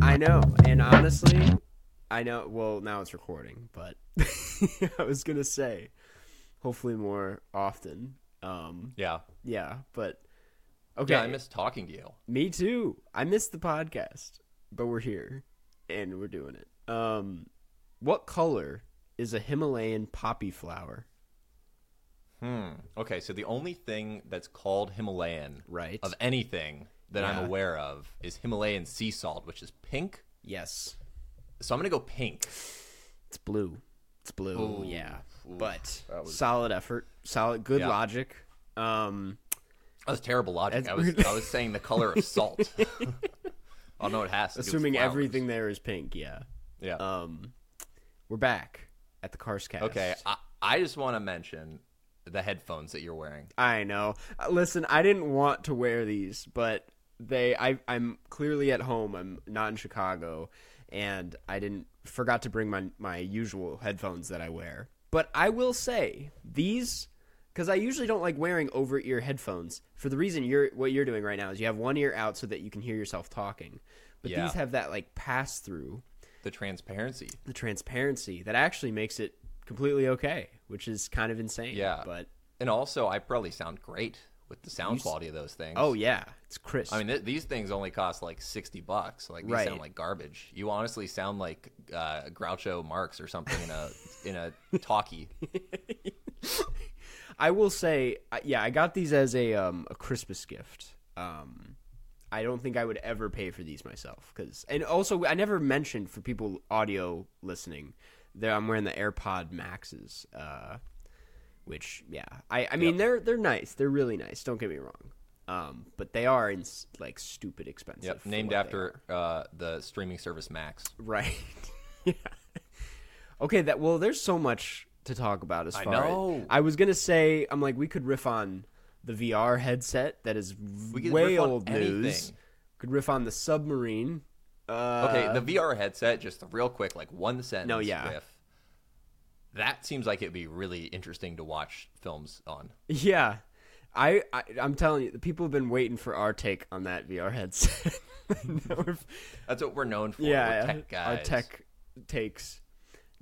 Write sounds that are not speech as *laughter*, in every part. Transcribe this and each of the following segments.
I know, and honestly, I know. Well, now it's recording, but *laughs* I was gonna say, hopefully more often. Um, Yeah. yeah, but okay. Yeah, I miss talking to you. Me too. I missed the podcast, but we're here and we're doing it. Um, what color is a Himalayan poppy flower? Hmm. Okay, so the only thing that's called Himalayan Right. of anything that I'm aware of is Himalayan sea salt, which is pink. Yes, So I'm gonna go pink. it's blue. It's blue. Ooh. yeah, Ooh, but solid effort, solid, good Yeah. logic. Um, That was terrible logic. I was. I was saying the color of salt. *laughs* I know it has to. assuming everything there is pink. Yeah. Yeah. Um, we're back at the Cars Cast. okay. I, I just want to mention the headphones that you're wearing. I know. Uh, Listen, I didn't want to wear these, but they I I'm clearly at home. I'm not in Chicago and I didn't forgot to bring my my usual headphones that I wear. But I will say, these cuz I usually don't like wearing over-ear headphones for the reason you're what you're doing right now is you have one ear out so that you can hear yourself talking. But Yeah. these have that like pass through, The transparency. the transparency that actually makes it completely okay, which is kind of insane. Yeah. But And also, I probably sound great with the sound You quality of those things. oh yeah, it's crisp. I mean, th- these things only cost like sixty bucks. Like these Right. sound like garbage. You honestly sound like uh, Groucho Marx or something in a in a talkie. *laughs* I will say, yeah, I got these as a um, a Christmas gift. Um, I don't think I would ever pay for these myself because, and also I never mentioned for people audio listening that I'm wearing the AirPod Maxes, uh, which yeah, I I mean Yep. they're they're nice, they're really nice. Don't get me wrong, um, but they are in, like stupid expensive. Yep, named after uh, the streaming service Max. Right. *laughs* yeah. Okay, that well there's so much to talk about as I far know. I was going to say I'm like we could riff on the VR headset that is way old news. Could riff on the submarine. Uh, Okay, the VR headset, just real quick, like one sentence. No, yeah. riff. That seems like it'd be really interesting to watch films on. *laughs* Yeah. I, I I'm telling you, the people have been waiting for our take on that VR headset. *laughs* That's what we're known for. yeah, tech guys. our tech takes.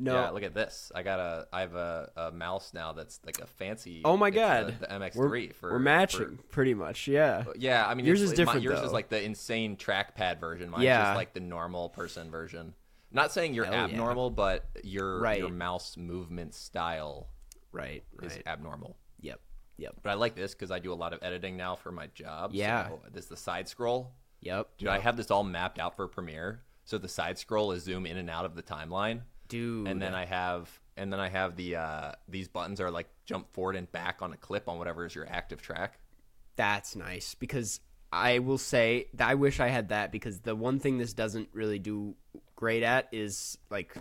No, Yeah, look at this. I got a. I have a, a mouse now that's like a fancy. oh my god, the, the MX3 we're, for we're matching pretty much. Yeah, yeah, I mean, Yours is my- different, yours though. is like the insane trackpad version. Mine's Yeah. just like the normal person version. Not saying you're Hell yeah. abnormal, but your Right. your mouse movement style right, is right. abnormal. Yep, yep, But I like this because I do a lot of editing now for my job. Yeah. So this is the side scroll. yep. Dude, I have this all mapped out for Premiere. So the side scroll is zoom in and out of the timeline. Dude. and then I have and then I have the uh these buttons are like jump forward and back on a clip on whatever is your active track. That's nice because I will say that I wish I had that because the one thing this doesn't really do great at is like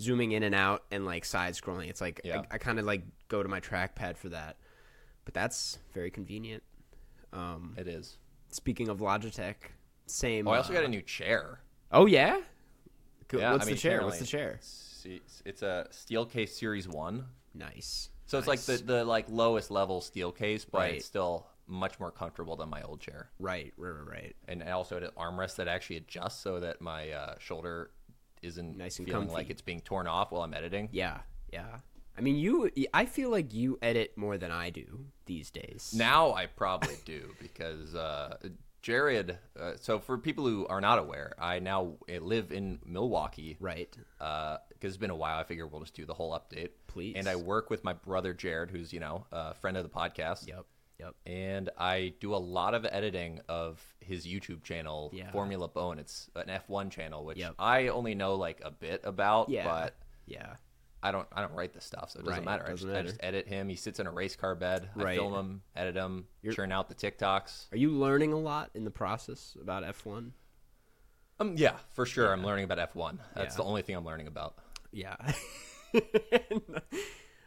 zooming in and out and like side scrolling. It's like Yeah. I, I kind of like go to my trackpad for that, but that's very convenient. Um, It is. speaking of Logitech, same. Oh, I also uh, got a new chair. Oh yeah. Cool. Yeah, What's I mean, the chair? What's the chair? It's a Steelcase Series 1. Nice. So it's like the the like lowest level Steelcase, but Right. it's still much more comfortable than my old chair. right, right, right, right. And I also had an armrest that actually adjusts so that my uh, shoulder isn't Nice and feeling comfy. like it's being torn off while I'm editing. Yeah, yeah. I mean, you. I feel like you edit more than I do these days. Now I probably do because uh, Jared. Uh, so for people who are not aware, I now uh, live in Milwaukee. Right. Because it's been a while, I figure we'll just do the whole update. Please. And I work with my brother Jared, who's you know a friend of the podcast. Yep. Yep. And I do a lot of editing of his YouTube channel, Yeah. Formula Bone. It's an F1 channel, which Yep. I only know like a bit about, Yeah. but Yeah. I don't I don't write the stuff, so it doesn't Right, matter. I doesn't just, I just edit him. He sits in a race car bed. I film him, edit him, You're- churn out the TikToks. Are you learning a lot in the process about F1? Um, yeah, for sure. I'm learning about F1. That's Yeah. the only thing I'm learning about. Yeah. *laughs*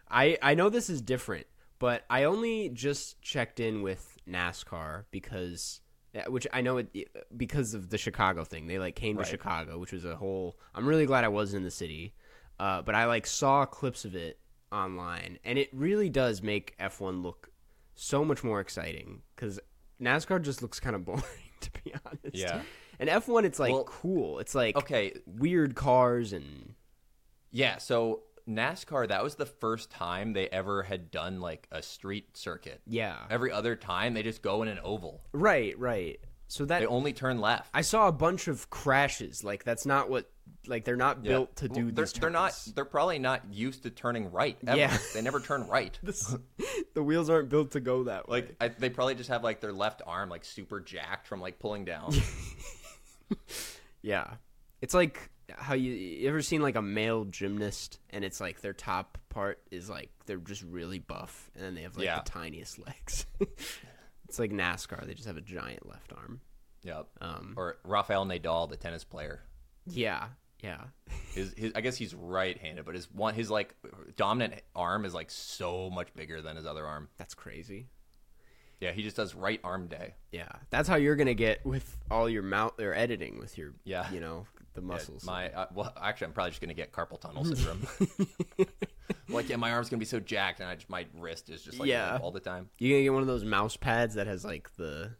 I I know this is different, but I only just checked in with NASCAR because which I know it because of the Chicago thing. They like came Right. to Chicago, which was a whole. I'm really glad I wasn't in the city, uh, but I like saw clips of it online, and it really does make F1 look so much more exciting because NASCAR just looks kind of *laughs* boring to be honest. Yeah. and F1 it's like Well, cool. It's like Okay, weird cars and Yeah, so NASCAR, that was the first time they ever had done like a street circuit. yeah, Every other time, they just go in an oval. right, right. So that They only turn left. I saw a bunch of crashes. Like that's not what like they're not Yeah. built to do Well, they're, they're not. They're probably not used to turning right. Ever. Yeah. they never turn *laughs* right. This- the wheels aren't built to go that way. Like I, they probably just have like their left arm like super jacked from like pulling down. *laughs* yeah, it's like how you, you ever seen like a male gymnast and it's like their top part is like they're just really buff and then they have like Yeah. the tiniest legs. *laughs* it's like NASCAR. They just have a giant left arm. yep. Um, Or Rafael Nadal, the tennis player. Yeah, yeah, His, his I guess he's right-handed, but his one his like dominant arm is like so much bigger than his other arm. that's crazy. Yeah, he just does right arm day. Yeah, that's how you're gonna get with all your mouth or editing with your Yeah. you know the Yeah, muscles. my uh, well, actually, I'm probably just gonna get carpal tunnel syndrome. *laughs* *laughs* like, yeah, my arm's gonna be so jacked, and I just my wrist is just like Yeah. all the time. You gonna get one of those mouse pads that has like the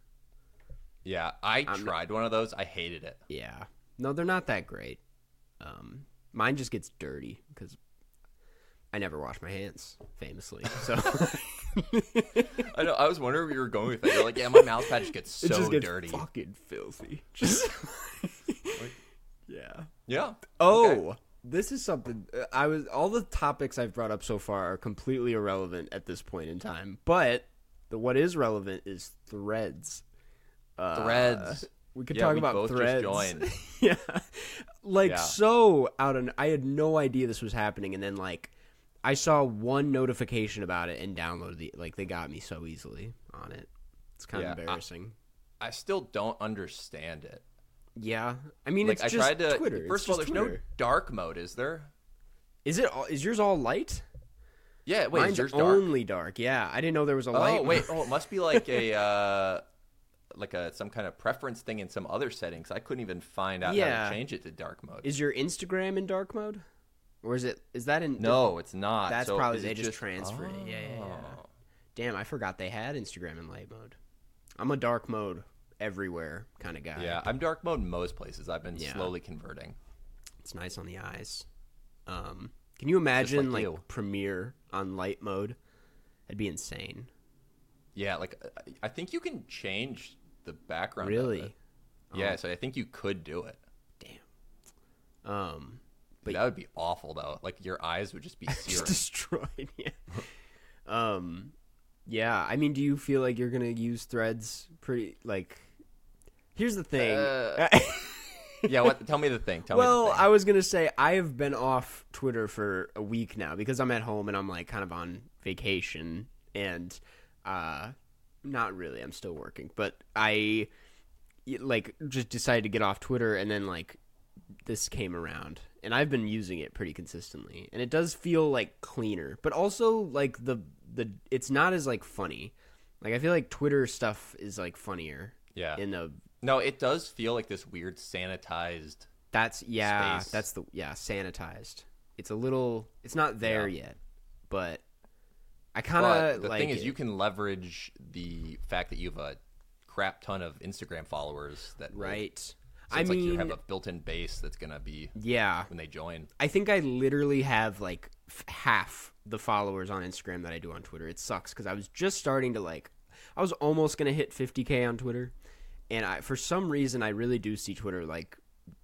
Yeah, I tried one of those. I hated it. yeah. No, they're not that great. Um, mine just gets dirty because I never wash my hands, famously. So *laughs* I know. I was wondering where you were going with it. You're like, yeah, my pad just gets so *laughs* it just gets dirty. fucking filthy. *laughs* Just yeah. Yeah. Oh, Okay. this is something uh, I was. All the topics I've brought up so far are completely irrelevant at this point in time. But the what is relevant is threads. Uh, Threads. We could Yeah, talk we about threads. joined. *laughs* yeah, like Yeah. so out of. I had no idea this was happening, and then like I saw one notification about it and downloaded the. Like they got me so easily on it. It's kind Yeah, of embarrassing. I still don't understand it. yeah, I mean Like, it's I just tried to. Twitter. First It's of all, there's no dark mode, is there? Is it? all- Is yours all light? Yeah. Wait, Mine's is yours dark? only dark. Yeah, I didn't know there was a light. Oh wait, oh it must be like a *laughs* uh like a some kind of preference thing in some other settings. I couldn't even find out how to change it to dark mode. Is your Instagram in dark mode, or is it? Is that in? no, it's not. That's So probably they it just, transferred it. Yeah, yeah, yeah. Oh. Damn, I forgot they had Instagram in light mode. I'm a dark mode everywhere kind of guy. Yeah, I'm dark mode in most places. I've been Yeah. slowly converting. it's nice on the eyes. Um, can you imagine like, like you. Premiere on light mode? That'd be insane. Yeah, like I think you can change the background. Really? Yeah, so I think you could do it. Damn. Um, But that would be awful though. Like your eyes would just be *laughs* just destroyed. *laughs* Yeah. um, yeah. I mean, do you feel like you're gonna use Threads? Pretty like. Here's the thing. Uh, *laughs* yeah, what? Tell me the thing. Tell well, me the thing. I was gonna say I have been off Twitter for a week now because I'm at home and I'm like kind of on vacation and uh not really. I'm still working, but I like just decided to get off Twitter and then like this came around and I've been using it pretty consistently and it does feel like cleaner, but also like the the it's not as like funny. Like I feel like Twitter stuff is like funnier yeah. in the no, it does feel like this weird sanitized. That's yeah. space. That's the yeah sanitized. It's a little. It's not there Yeah. yet, but I kind of the like thing is, it. you can leverage the fact that you have a crap ton of Instagram followers that will- right. So I it's like mean, you have a built-in base that's gonna be yeah. when they join. I think I literally have like f- half the followers on Instagram that I do on Twitter. It sucks because I was just starting to like. I was almost gonna hit 50k on Twitter, and I for some reason I really do see Twitter like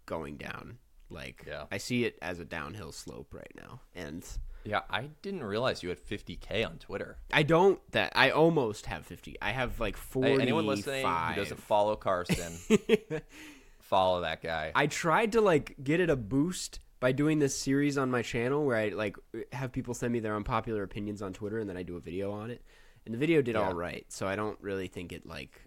going down. Like Yeah. I see it as a downhill slope right now, and Yeah, I didn't realize you had 50k on Twitter. I don't that I almost have 50. I have like 45. Hey, anyone listening who doesn't follow Karsten, *laughs* follow that guy. I tried to like get it a boost by doing this series on my channel where I like have people send me their unpopular opinions on Twitter and then I do a video on it. And the video did Yeah. all right, so I don't really think it like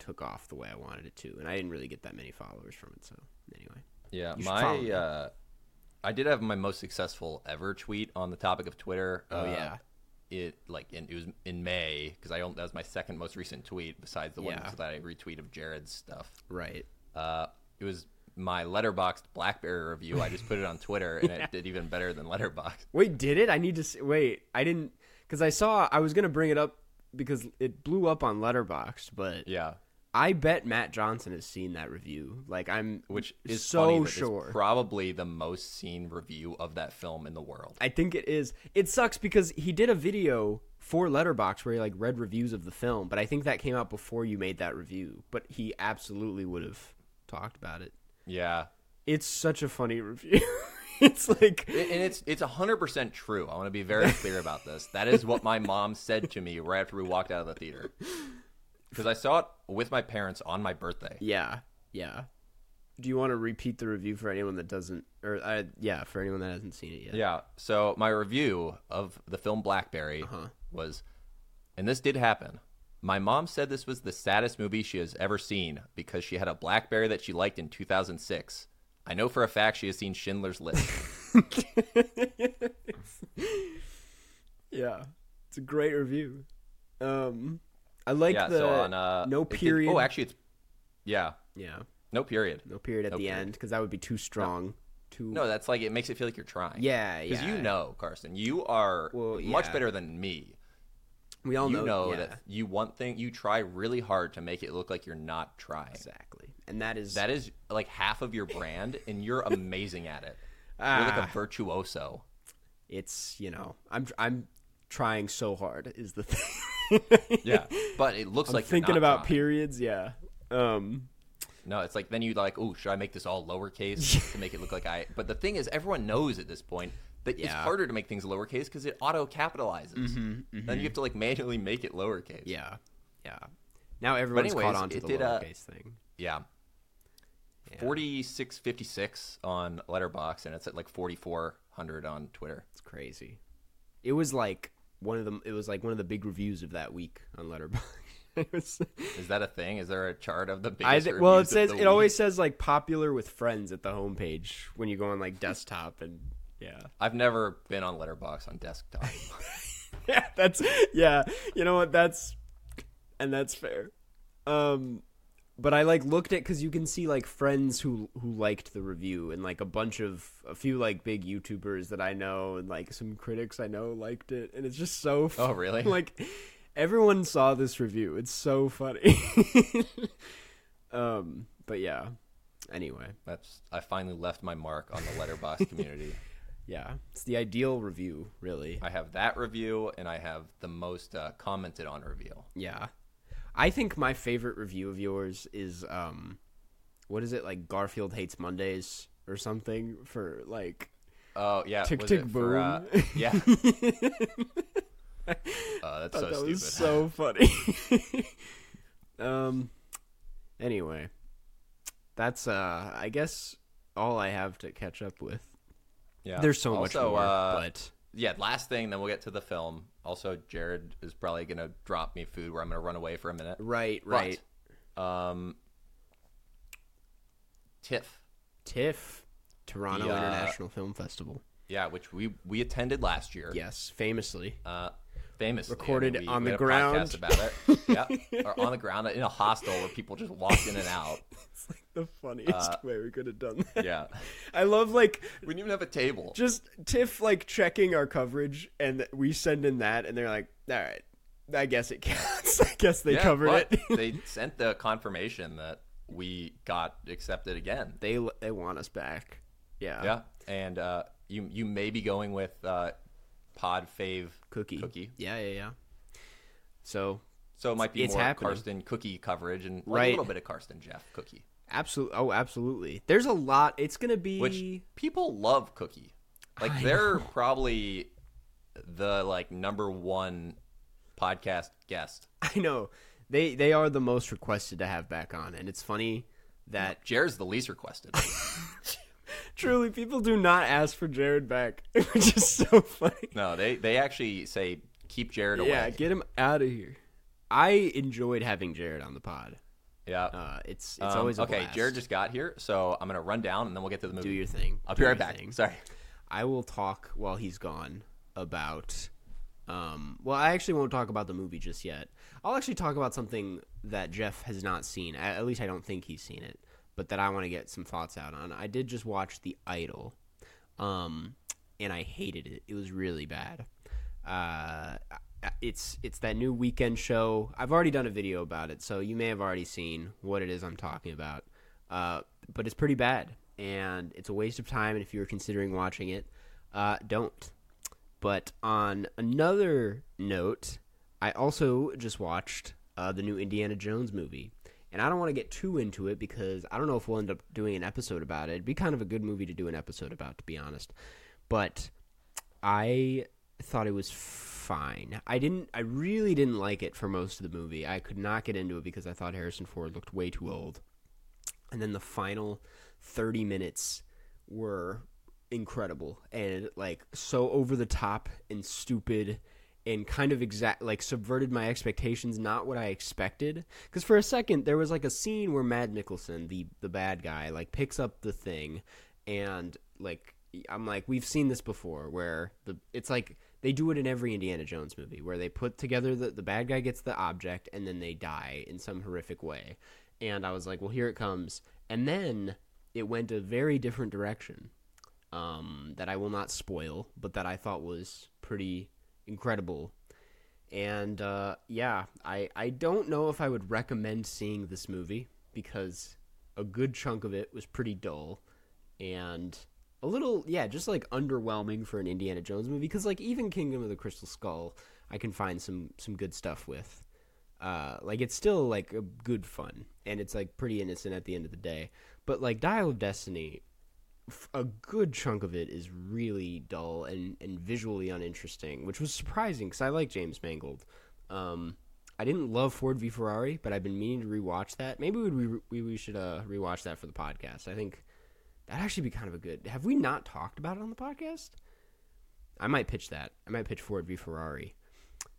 took off the way I wanted it to, and I didn't really get that many followers from it. So anyway, Yeah, You should follow me. my uh, I did have my most successful ever tweet on the topic of Twitter. oh uh, yeah, it like in, it was in May because I only, that was my second most recent tweet besides the Yeah. ones that I retweet of Jared's stuff. Right. Uh, it was my Letterboxd BlackBerry review. I just put it on Twitter and it *laughs* did even better than Letterboxd. Wait, did it? I need to see. Wait, I didn't because I saw I was gonna bring it up because it blew up on Letterboxd, but Yeah, I bet Matt Johnson has seen that review. Like I'm, which is so funny that it's sure. probably the most seen review of that film in the world. I think it is. It sucks because he did a video for Letterboxd where he like read reviews of the film, but I think that came out before you made that review. But he absolutely would have talked about it. Yeah, It's such a funny review. *laughs* it's like and it's it's hundred percent true. I want to be very clear about this. That is what my mom said to me right after we walked out of the theater. *laughs* Because I saw it with my parents on my birthday. yeah, yeah. Do you want to repeat the review for anyone that doesn't, or uh, yeah, for anyone that hasn't seen it yet? Yeah. So my review of the film Blackberry Uh-huh. was, and this did happen. My mom said this was the saddest movie she has ever seen because she had a Blackberry that she liked in 2006. I know for a fact she has seen Schindler's List. *laughs* *laughs* Yeah, it's a great review. Um, I like yeah. the so on uh, no did- period. oh, actually, it's yeah, yeah, no period. no period at No the period. end because that would be too strong. Too No, that's like it makes it feel like you're trying. Yeah, yeah. Because you know, Karsten, you are Well, much better than me. we all you know, know yeah, that you want thing you try really hard to make it look like you're not trying. exactly, and that is That is like half of your brand, and you're amazing at it. You're like Ah. a virtuoso. it's you know I'm I'm trying so hard is the thing. Yeah, *laughs* but it looks I'm like thinking about periods. Yeah. Um. No, it's like then you like, oh, should I make this all lowercase *laughs* to make it look like I? But the thing is, everyone knows at this point that it's Yeah. Mm-hmm, harder to make things lowercase because it auto capitalizes. Then you have to like manually make it lowercase. Yeah. Yeah. Now everyone's anyways, caught on to the did, uh, lowercase thing. Yeah. Forty six fifty six on Letterboxd, and it's at like forty four hundred on Twitter. It's crazy. It was like one of them. It was like one of the big reviews of that week on Letterboxd. *laughs* was. Is that a thing? Is there a chart of the biggest? I th- well, it says it week? always says like popular with friends at the homepage when you go on like desktop and yeah. I've never been on Letterboxd on desktop. *laughs* yeah, that's yeah. You know what? That's and that's fair. Um, but I like looked at because you can see like friends who who liked the review and like a bunch of a few like big YouTubers that I know and like some critics I know liked it and it's just so. Oh, really? *laughs* Like everyone saw this review. It's so funny. *laughs* um, but yeah. Anyway, That's I finally left my mark on the Letterboxd *laughs* community. yeah, it's the ideal review, really. I have that review, and I have the most uh, commented on review. Yeah. I think my favorite review of yours is um what is it like Garfield hates Mondays or something for like Oh yeah, Tick, tick, for, uh, boom. *laughs* yeah, uh, that's so that stupid. was so funny. *laughs* um anyway, that's uh I guess all I have to catch up with. yeah, There's so much more, uh, but yeah, last thing, then we'll get to the film. Also, Jared is probably gonna drop me food where I'm gonna run away for a minute. right, But, right. Um, TIFF, TIFF Toronto The, uh, International Film Festival. yeah, which we we attended last year. Yes, famously. uh, famously Recorded I mean, we- on we the had a ground. podcast about it. *laughs* yeah, or on the ground in a hostel where people just walked in and out. *laughs* It's like the funniest Uh, *laughs* way we could have done that. Yeah, I love like we didn't even have a table. just Tiff like checking our coverage, and we send in that, and they're like, "All right, I guess it counts. *laughs* I guess they Yeah, covered it." they *laughs* sent the confirmation that we got accepted again. they they want us back. Yeah, Yeah, and uh, you you may be going with uh, Pod Fave cookie, Cookie. Yeah, yeah, yeah. So So it might be more happening. Karsten Cookie coverage and like, a little bit of Karsten Jeff Cookie, absolutely, oh, absolutely. There's a lot. It's gonna be. which people love Cookie. Like I they're probably the like number one podcast guest. I know they they are the most requested to have back on, and it's funny that Jared's the least requested. *laughs* truly people do not ask for Jared back, *laughs* which is so funny. no, they they actually say keep Jared away. Yeah, get him out of here. I enjoyed having Jared on the pod. Yeah. Uh, it's it's Um, always a okay. blast. Jared just got here, so I'm gonna run down and then we'll get to the movie. do your thing. I'll Do be right back. thing. Sorry. I will talk while he's gone about Um, well, I actually won't talk about the movie just yet. I'll actually talk about something that Jeff has not seen. At at least I don't think he's seen it, but that I want to get some thoughts out on. I did just watch The Idol, um, and I hated it. It was really bad. Uh, it's it's that new Weeknd show. I've already done a video about it, so you may have already seen what it is I'm talking about. Uh, but it's pretty bad, and it's a waste of time. And if you're considering watching it, uh, don't. But on another note, I also just watched uh, the new Indiana Jones movie. And I don't want to get too into it because I don't know if we'll end up doing an episode about it. It'd be kind of a good movie to do an episode about, to be honest. But I thought it was fine. I didn't. I really didn't like it for most of the movie. I could not get into it because I thought Harrison Ford looked way too old. And then the final thirty minutes were incredible and like so over the top and stupid and kind of exact like subverted my expectations not what i expected because for a second there was like a scene where Mads Mikkelsen, the the bad guy like picks up the thing and like i'm like we've seen this before where the it's like they do it in every indiana jones movie where they put together the, the bad guy gets the object and then they die in some horrific way. And i was like well here it comes. And then it went a very different direction um, that I will not spoil, but that I thought was pretty incredible. And uh, yeah, I I don't know if I would recommend seeing this movie because a good chunk of it was pretty dull. And a little yeah, just like underwhelming for an Indiana Jones movie because like even Kingdom of the Crystal Skull, I can find some some good stuff with. Uh, like it's still like a good fun and it's like pretty innocent at the end of the day. But like Dial of Destiny a good chunk of it is really dull and, and visually uninteresting, which was surprising because I like James Mangold. Um, I didn't love Ford v Ferrari, but I've been meaning to rewatch that. Maybe we we, we should uh, rewatch that for the podcast. I think that'd actually be kind of a good. Have we not talked about it on the podcast? I might pitch that. I might pitch Ford v Ferrari.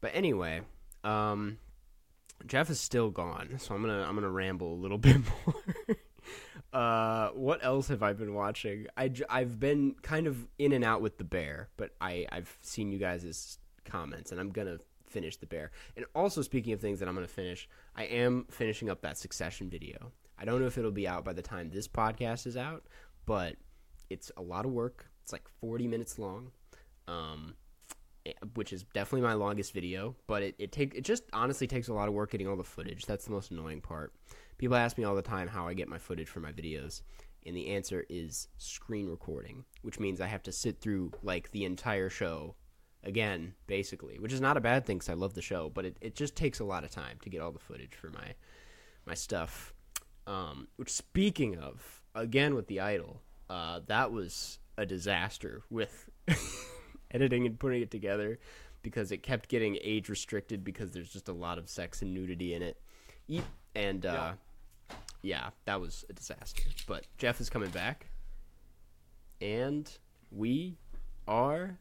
But anyway, um, Jeff is still gone, so I'm gonna I'm gonna ramble a little *laughs* bit more. Uh, what else have I been watching? I, I've been kind of in and out with the bear, but I, I've seen you guys' comments, and I'm gonna finish the bear. And also, speaking of things that I'm gonna finish, I am finishing up that Succession video. I don't know if it'll be out by the time this podcast is out, but it's a lot of work. It's like 40 minutes long, um, eh, which is definitely my longest video. But it it it just honestly takes a lot of work getting all the footage. That's the most annoying part. People ask me all the time how I get my footage for my videos, and the answer is screen recording, which means I have to sit through like the entire show again, basically, which is not a bad thing because I love the show, but it, it just takes a lot of time to get all the footage for my my stuff. Um, which, speaking of, again with the idol, uh, that was a disaster with *laughs* editing and putting it together because it kept getting age restricted because there's just a lot of sex and nudity in it. And uh, yeah yeah, that was a disaster. But Jeff is coming back, and we are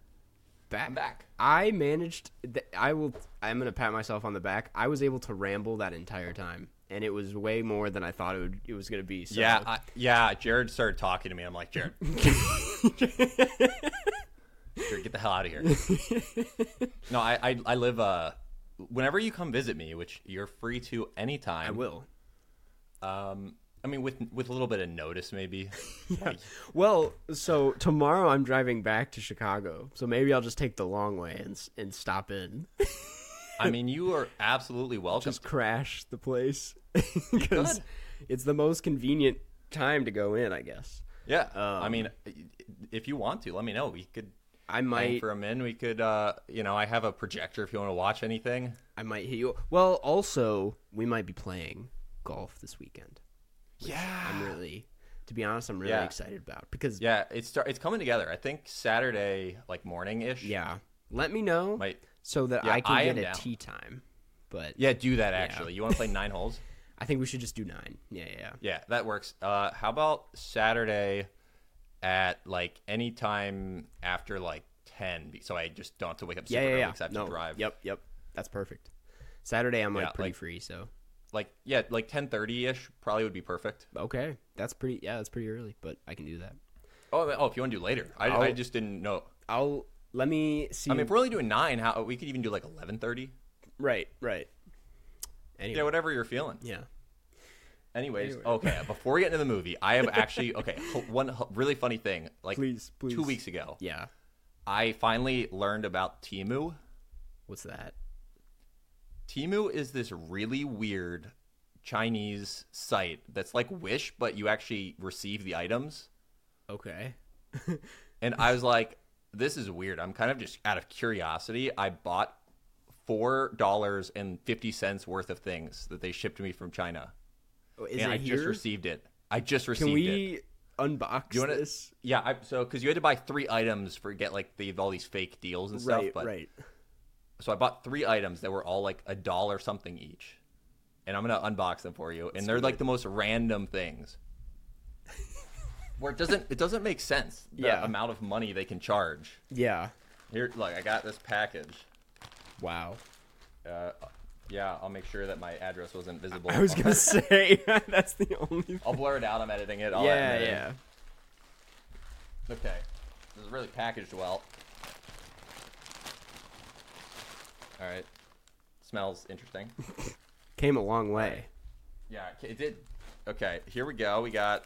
back. I'm back. I managed. Th- I will. I'm gonna pat myself on the back. I was able to ramble that entire time, and it was way more than I thought it would. It was gonna be. So. Yeah, I, yeah. Jared started talking to me. I'm like, Jared. *laughs* Jared, get the hell out of here. *laughs* no, I, I, I live. Uh, whenever you come visit me, which you're free to anytime. I will. Um, I mean, with with a little bit of notice, maybe. *laughs* yeah. Well, so tomorrow I'm driving back to Chicago, so maybe I'll just take the long way and and stop in. I mean, you are absolutely *laughs* welcome. Just crash the place *laughs* because it's the most convenient time to go in, I guess. Yeah, um, I mean, if you want to, let me know. We could. I might for a min. We could, uh, you know, I have a projector if you want to watch anything. I might hit you. Well, also, we might be playing golf this weekend. Yeah, I'm really, to be honest, I'm really yeah. excited about because yeah, it's start, it's coming together. I think Saturday like morning ish. Yeah, let me know Might, so that yeah, I can I get a down. tee time. But yeah, do that actually. Yeah. You want to play nine holes? *laughs* I think we should just do nine. Yeah, yeah, yeah. that works. Uh, how about Saturday at like any time after like ten, so I just don't have to wake up super yeah, yeah, early yeah. except no. to drive. Yep, yep. That's perfect. Saturday I'm like pretty like, free, so like yeah, like ten thirty ish probably would be perfect. Okay, that's pretty. Yeah, that's pretty early, but I can do that. Oh, oh, if you want to do later, I, I just didn't know. I'll let me see. I mean, if we're only doing nine, how we could even do like eleven thirty. right, right. Anyway, Yeah, whatever you're feeling. yeah. Anyways, Anyway. okay. *laughs* Before we get into the movie, I have actually okay. One really funny thing, like Please, please. two weeks ago, Yeah. I finally learned about Temu. What's that? Temu is this really weird Chinese site that's like Wish, but you actually receive the items. Okay. *laughs* And I was like, this is weird. I'm kind of just out of curiosity. I bought four dollars and fifty cents worth of things that they shipped to me from China, Oh, Is and it I here? just received it. I just received Can it. we unbox You wanna- this? Yeah, I, so because you had to buy three items for get like the all these fake deals and stuff. Right, but right. so I bought three items that were all like a dollar something each, and I'm gonna unbox them for you. and they're like the most random things. Where it doesn't it doesn't make sense the Yeah. amount of money they can charge. Yeah. Here, look, I got this package. Wow. Uh, yeah, I'll make sure that my address wasn't visible. I was gonna *laughs* say *laughs* that's the only. I'll blur it out. I'm editing it. I'll yeah, edit it yeah. Okay. This is really packaged well. All right. Smells interesting. *laughs* Came a long way. Yeah, it did. Okay, here we go. We got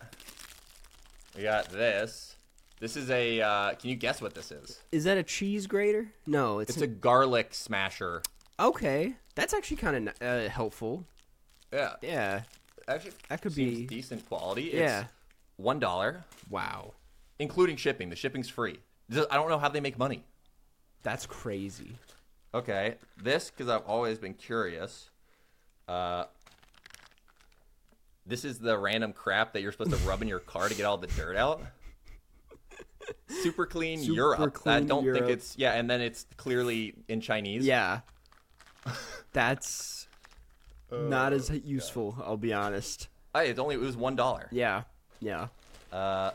we got this. This is a. Uh, can you guess what this is? Is that a cheese grater? No, it's, It's a garlic smasher. okay. That's actually kind of uh, helpful. Yeah, Yeah. actually, That could seems be- decent quality. It's Yeah. one dollar, Wow. including shipping. The shipping's free. I don't know how they make money. That's crazy. Okay, this because I've always been curious. Uh, this is the random crap that you're supposed to rub in your car to get all the dirt out. Super clean Super Europe. I don't Europe. think it's yeah, and then it's clearly in Chinese. Yeah. *laughs* That's not as useful, I'll be honest. Hey, it's only it was one dollar. Yeah. Yeah. Uh,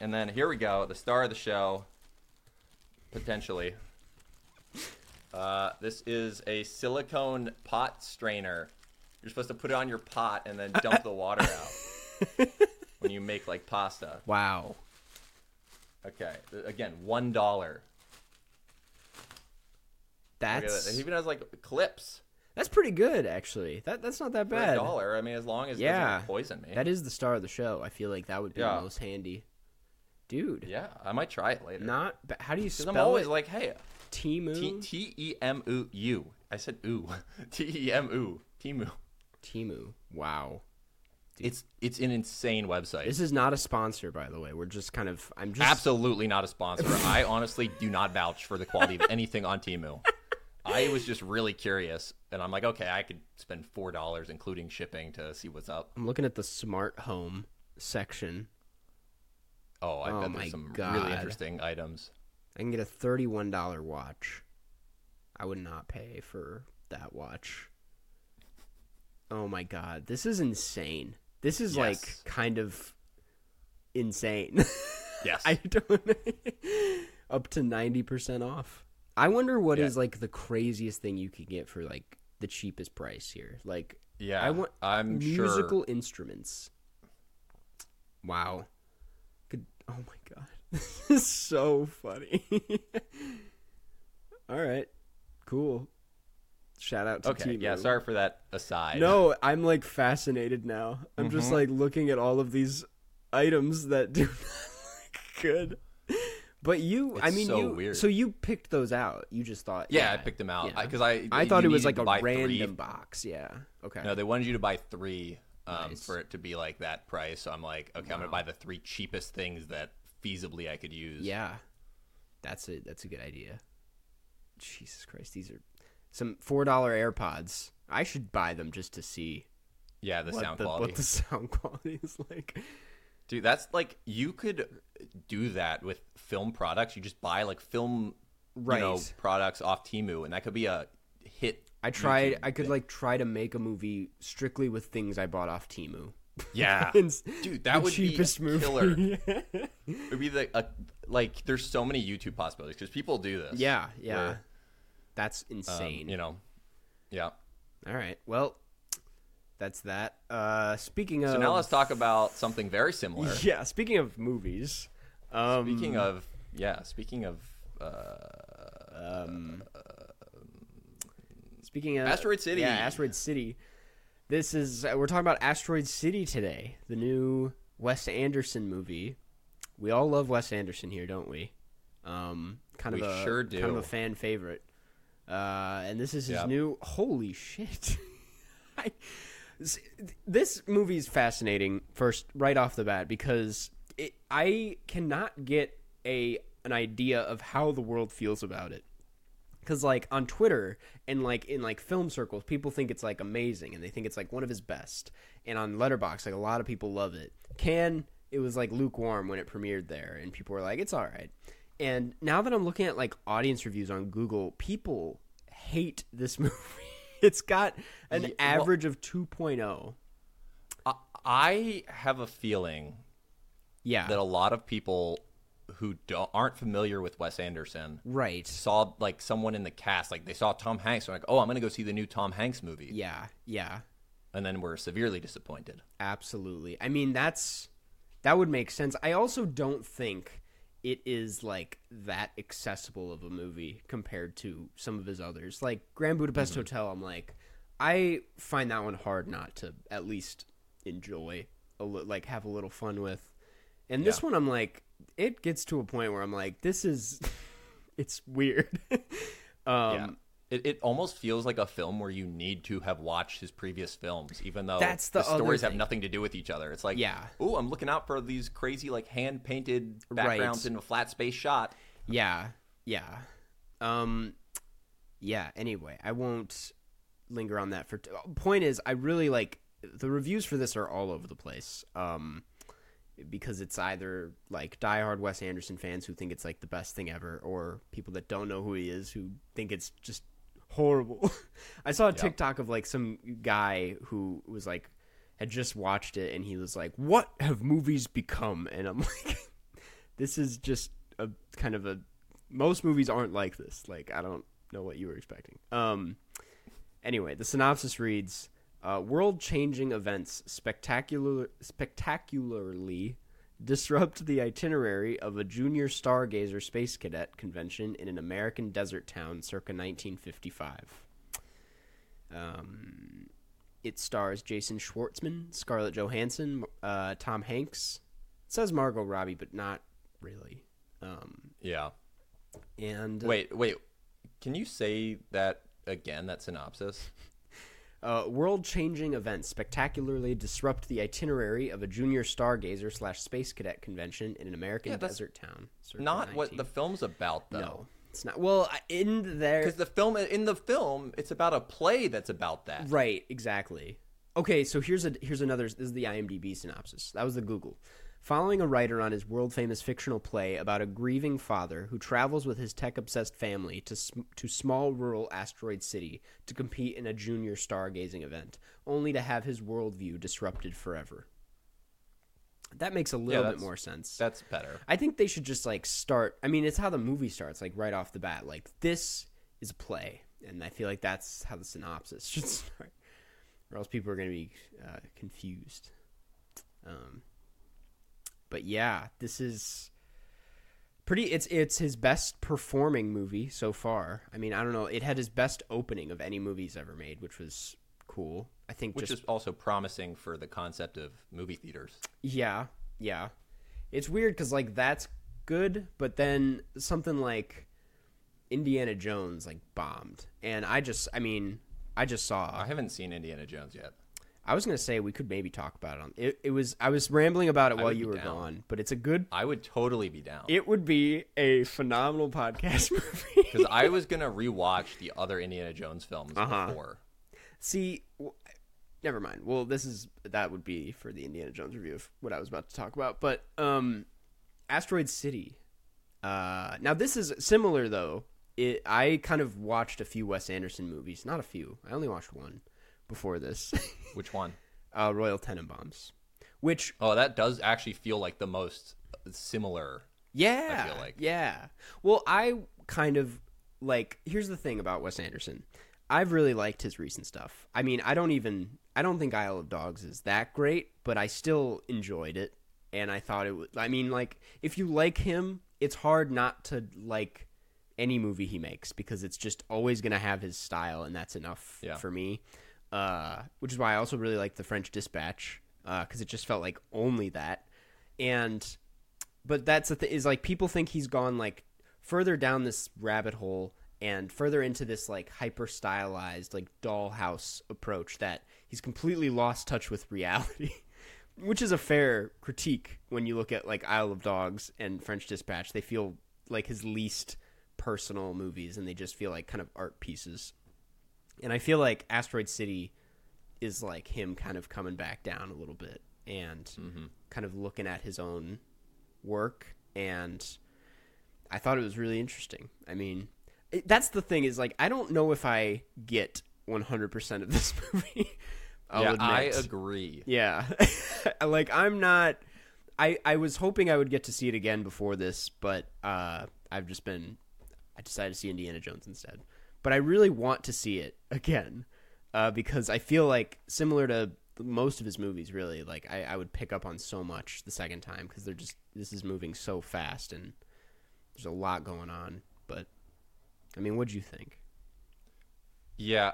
and then here we go, the star of the show, potentially. Uh, this is a silicone pot strainer. You're supposed to put it on your pot and then dump the water out *laughs* when you make like pasta. Wow. Okay, again, one dollar. That's that. It even has like clips that's pretty good actually. That that's not that for a bad. dollar. I mean, as long as Yeah. poison me. That is the star of the show. I feel like that would be Yeah. the most handy. Dude. yeah, I might try it later. Not ba- how do you spell I'm always it? like, hey, Temu. T T E M U U. I said ooh. *laughs* T E M U. Temu. Temu. Wow. It's it's an insane website. This is not a sponsor, by the way. We're just kind of. I'm just. Absolutely not a sponsor. *laughs* I honestly do not vouch for the quality of *laughs* anything on Temu. I was just really curious, and I'm like, okay, I could spend four dollars, including shipping, to see what's up. I'm looking at the smart home section. Oh, I Oh bet there's some God. really interesting items. I can get a thirty-one dollar watch. I would not pay for that watch. Oh my god, this is insane. This is like kind of insane. *laughs* Yes. I don't *laughs* up to ninety percent off. I wonder what is Yeah. like the craziest thing you could get for like the cheapest price here. Like yeah, I want I'm musical sure. instruments. Wow. Could oh my god. *laughs* This is so funny. All right. Cool. Shout out to Okay, Temu. yeah. Sorry for that aside. No, I'm like fascinated now. I'm just Mhm. like looking at all of these items that do *laughs* good. But you, I mean, so you. weird. So you picked those out. You just thought, Yeah, I picked them out yeah. because I. I thought it was like a buy three. random box. Yeah. Okay. No, they wanted you to buy three um, Nice. for it to be like that price. So I'm like, okay, I'm gonna buy the three cheapest things that feasibly I could use. Yeah, that's a that's a good idea. Jesus Christ, these are some four dollar AirPods. I should buy them just to see yeah, the sound the, quality. what the *laughs* sound quality is like. Dude, that's like you could do that with film products. You just buy like film, Right. you know, products off Temu, and that could be a hit. I tried. YouTube I could thing. like try to make a movie strictly with things I bought off Temu. *laughs* yeah, dude, that would cheapest be a movie. killer. *laughs* It would be like a like. There's so many YouTube possibilities because people do this. yeah, yeah. Where, That's um, insane. you know, yeah. All right. Well, that's that. Uh, speaking of So now let's talk about something very similar. *laughs* Yeah, speaking of movies. Um, Speaking of yeah, speaking of Um, speaking of Asteroid City. yeah, Asteroid City. This is uh, we're talking about Asteroid City today, the new Wes Anderson movie. We all love Wes Anderson here, don't we? Um, kind We of a sure do. kind of a fan favorite. Uh, and this is his Yep. new. Holy shit! *laughs* I, this movie is fascinating. First, right off the bat, because it, I cannot get a an idea of how the world feels about it. Because like on Twitter and like in like film circles, people think it's like amazing and they think it's like one of his best. And on Letterboxd, like a lot of people love it. Can it was like lukewarm when it premiered there, and people were like, it's all right. And now that I'm looking at like audience reviews on Google, people hate this *laughs* movie. It's got an Yeah, well- average of 2.0. I, I have a feeling Yeah. that a lot of people who don't aren't familiar with Wes Anderson right. saw like someone in the cast, like they saw Tom Hanks, and like, oh, I'm gonna go see the new Tom Hanks movie, Yeah. Yeah. and then were severely disappointed. Absolutely. I mean, that's that would make sense. I also don't think it is like that accessible of a movie compared to some of his others. Like Grand Budapest Hotel, I'm like I find that one hard not to at least enjoy a li- like have a little fun with. And this Yeah. one I'm like it gets to a point where I'm like this is *laughs* it's weird. *laughs* um yeah. It, it almost feels like a film where you need to have watched his previous films, even though That's the other stories have nothing to do with each other. It's like, Yeah. oh, I'm looking out for these crazy like hand painted backgrounds Right. in a flat space shot. Yeah, yeah. Um, yeah. Anyway, I won't linger on that. For t- point is, I really like the reviews for this are all over the place. Um, because it's either like diehard Wes Anderson fans who think it's like the best thing ever, or people that don't know who he is who think it's just horrible. *laughs* I saw a TikTok of like some guy who was like had just watched it and he was like, "What have movies become?" And I'm *laughs* like, "This is just a kind of a most movies aren't like this. Like I don't know what you were expecting." Um anyway, the synopsis reads uh, World-changing events spectacular, spectacularly disrupt the itinerary of a junior stargazer space cadet convention in an American desert town circa 1955. Um, it stars Jason Schwartzman, Scarlett Johansson, uh, Tom Hanks. It says Margot Robbie, but not really. Um, Yeah. and Wait, wait. Can you say that again? That synopsis. Uh, world-changing events spectacularly disrupt the itinerary of a junior stargazer slash space cadet convention in an American Yeah, desert town. Not what the film's about, though. no, it's not. Well, in there, Because the film, in the film, it's about a play that's about that. right? Exactly. Okay, so here's a here's another. This is the IMDb synopsis. That was the Google. Following a writer on his world famous fictional play about a grieving father who travels with his tech obsessed family to, sm- to small rural asteroid city to compete in a junior stargazing event, only to have his worldview disrupted forever. That makes a little bit more sense. That's better. I think they should just like start. I mean, it's how the movie starts, like right off the bat. Like this is a play, and I feel like that's how the synopsis *laughs* should start, or else people are going to be uh, confused. Um, but yeah, this is pretty. It's it's his best performing movie so far. I mean, I don't know. It had his best opening of any movies ever made, which was cool. I think Which just is also promising for the concept of movie theaters. yeah, yeah. It's weird because like that's good, but then something like Indiana Jones like bombed, and I just, I mean, I just saw. I haven't seen Indiana Jones yet. I was gonna say we could maybe talk about it on. It, it was I was rambling about it while you were down. gone, but it's a good. I would totally be down. It would be a phenomenal podcast *laughs* movie. Because I was gonna rewatch the other Indiana Jones films Uh-huh. before. See, w- never mind. Well, this is that would be for the Indiana Jones review of what I was about to talk about. But um, Asteroid City. Uh, now this is similar though. It I kind of watched a few Wes Anderson movies. Not a few. I only watched one before this. *laughs* Which one? uh, Royal Tenenbaums, which Oh, that does actually feel like the most similar. Yeah. I feel like. Yeah. Well, I kind of like here's the thing about Wes Anderson. I've really liked his recent stuff. I mean, I don't even I don't think Isle of Dogs is that great, but I still enjoyed it and I thought it was I mean, like if you like him, it's hard not to like any movie he makes because it's just always going to have his style, and that's enough Yeah. for me. Uh, which is why I also really like the French Dispatch because it just felt like only that. And but that's the thing is like people think he's gone like further down this rabbit hole and further into this like hyper stylized like dollhouse approach that he's completely lost touch with reality *laughs* which is a fair critique when you look at like Isle of Dogs and French Dispatch they feel like his least personal movies and they just feel like kind of art pieces and I feel like Asteroid City is like him kind of coming back down a little bit and kind of looking at his own work and I thought it was really interesting. I mean, it, that's the thing is like I don't know if I get 100% of this *laughs* movie. I'll yeah, admit. I agree. Yeah. *laughs* like I'm not I I was hoping I would get to see it again before this, but uh I've just been I decided to see Indiana Jones instead. But I really want to see it *laughs* again. Uh because I feel like similar to most of his movies really, like I, I would pick up on so much the second time because they're just this is moving so fast and there's a lot going on. But I mean, what do you think? Yeah,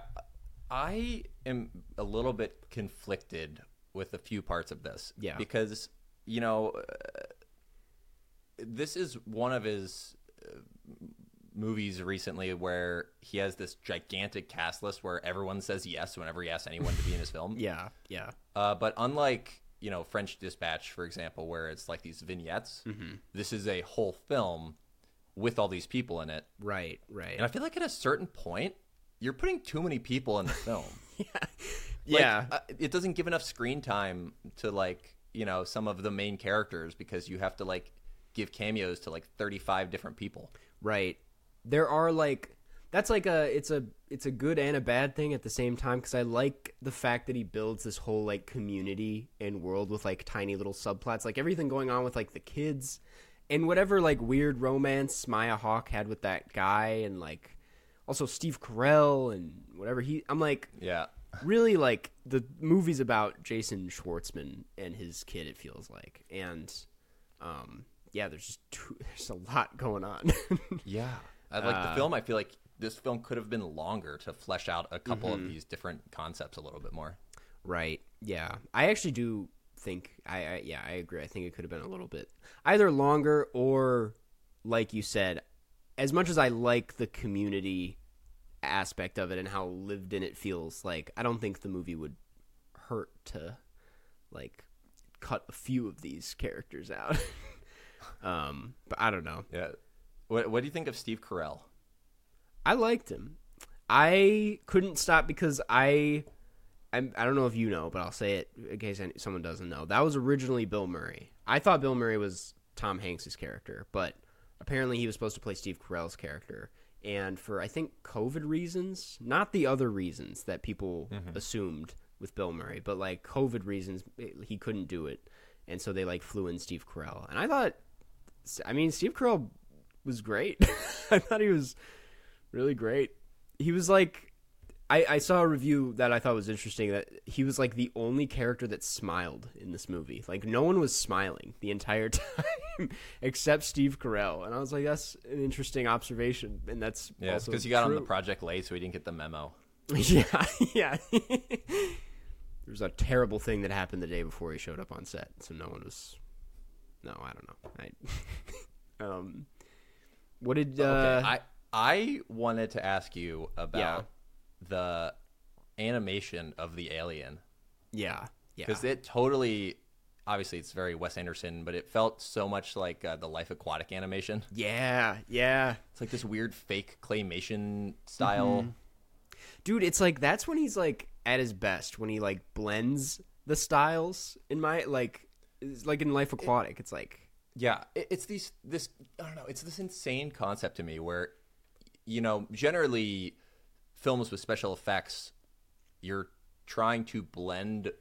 I am a little bit conflicted with a few parts of this. Yeah. Because, you know, uh, this is one of his uh, movies recently where he has this gigantic cast list where everyone says yes whenever he asks anyone to be in his film. *laughs* Yeah, yeah. Uh, but unlike you know French Dispatch, for example, where it's like these vignettes, Mm-hmm. this is a whole film with all these people in it. Right, right. And I feel like at a certain point, you're putting too many people in the film. *laughs* Like, yeah. uh, it doesn't give enough screen time to like you know some of the main characters because you have to like give cameos to like 35 different people. Right. There are like that's like a it's a it's a good and a bad thing at the same time because I like the fact that he builds this whole like community and world with like tiny little subplots, like everything going on with like the kids and whatever like weird romance Maya Hawke had with that guy and like also Steve Carell and whatever he I'm like Yeah. really like the movie's about Jason Schwartzman and his kid. It feels like, and um, yeah, there's just too, *laughs* there's a lot going on. *laughs* Yeah. I like Uh, the film. I feel like this film could have been longer to flesh out a couple Mm-hmm. of these different concepts a little bit more. right? Yeah, I actually do think I, I yeah I agree. I think it could have been a little bit either longer or like you said, as much as I like the community aspect of it and how lived in it feels, like I don't think the movie would hurt to like cut a few of these characters out. *laughs* um, but I don't know. Yeah. What What do you think of Steve Carell? I liked him. I couldn't stop because I, I'm, I don't know if you know, but I'll say it in case any, someone doesn't know. That was originally Bill Murray. I thought Bill Murray was Tom Hanks's character, but apparently he was supposed to play Steve Carell's character. And for I think COVID reasons, not the other reasons that people mm-hmm. assumed with Bill Murray, but like COVID reasons, eh, he couldn't do it, and so they like flew in Steve Carell. And I thought, I mean, Steve Carell was great. *laughs* I thought he was really great. He was like, I, I saw a review that I thought was interesting that he was like the only character that smiled in this movie. Like no one was smiling the entire *laughs* time except Steve Carell, and I was like, that's an interesting observation, and that's Yeah, also because he got on the project late, so he didn't get the memo. *laughs* yeah, yeah. there was a terrible thing that happened the day before he showed up on set, so no one was. No, I don't know. I, um, what did uh, Okay, I I wanted to ask you about Yeah. the animation of the alien yeah, yeah, because it totally, obviously, it's very Wes Anderson, but it felt so much like uh, the Life Aquatic animation. yeah, yeah. It's like this weird fake claymation style. dude it's like that's when he's like at his best when he like blends the styles in my like like in life aquatic it's like Yeah, it, it's these this I don't know. It's this insane concept to me where, you know, generally, films with special effects, you're trying to blend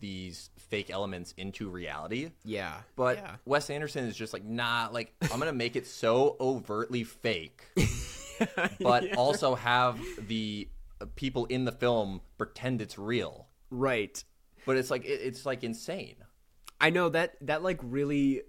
these fake elements into reality. yeah But yeah. Wes Anderson is just like, nah, like I'm gonna make it so overtly fake, *laughs* but also have the people in the film pretend it's real. right But it's like it, it's like insane. I know that that like really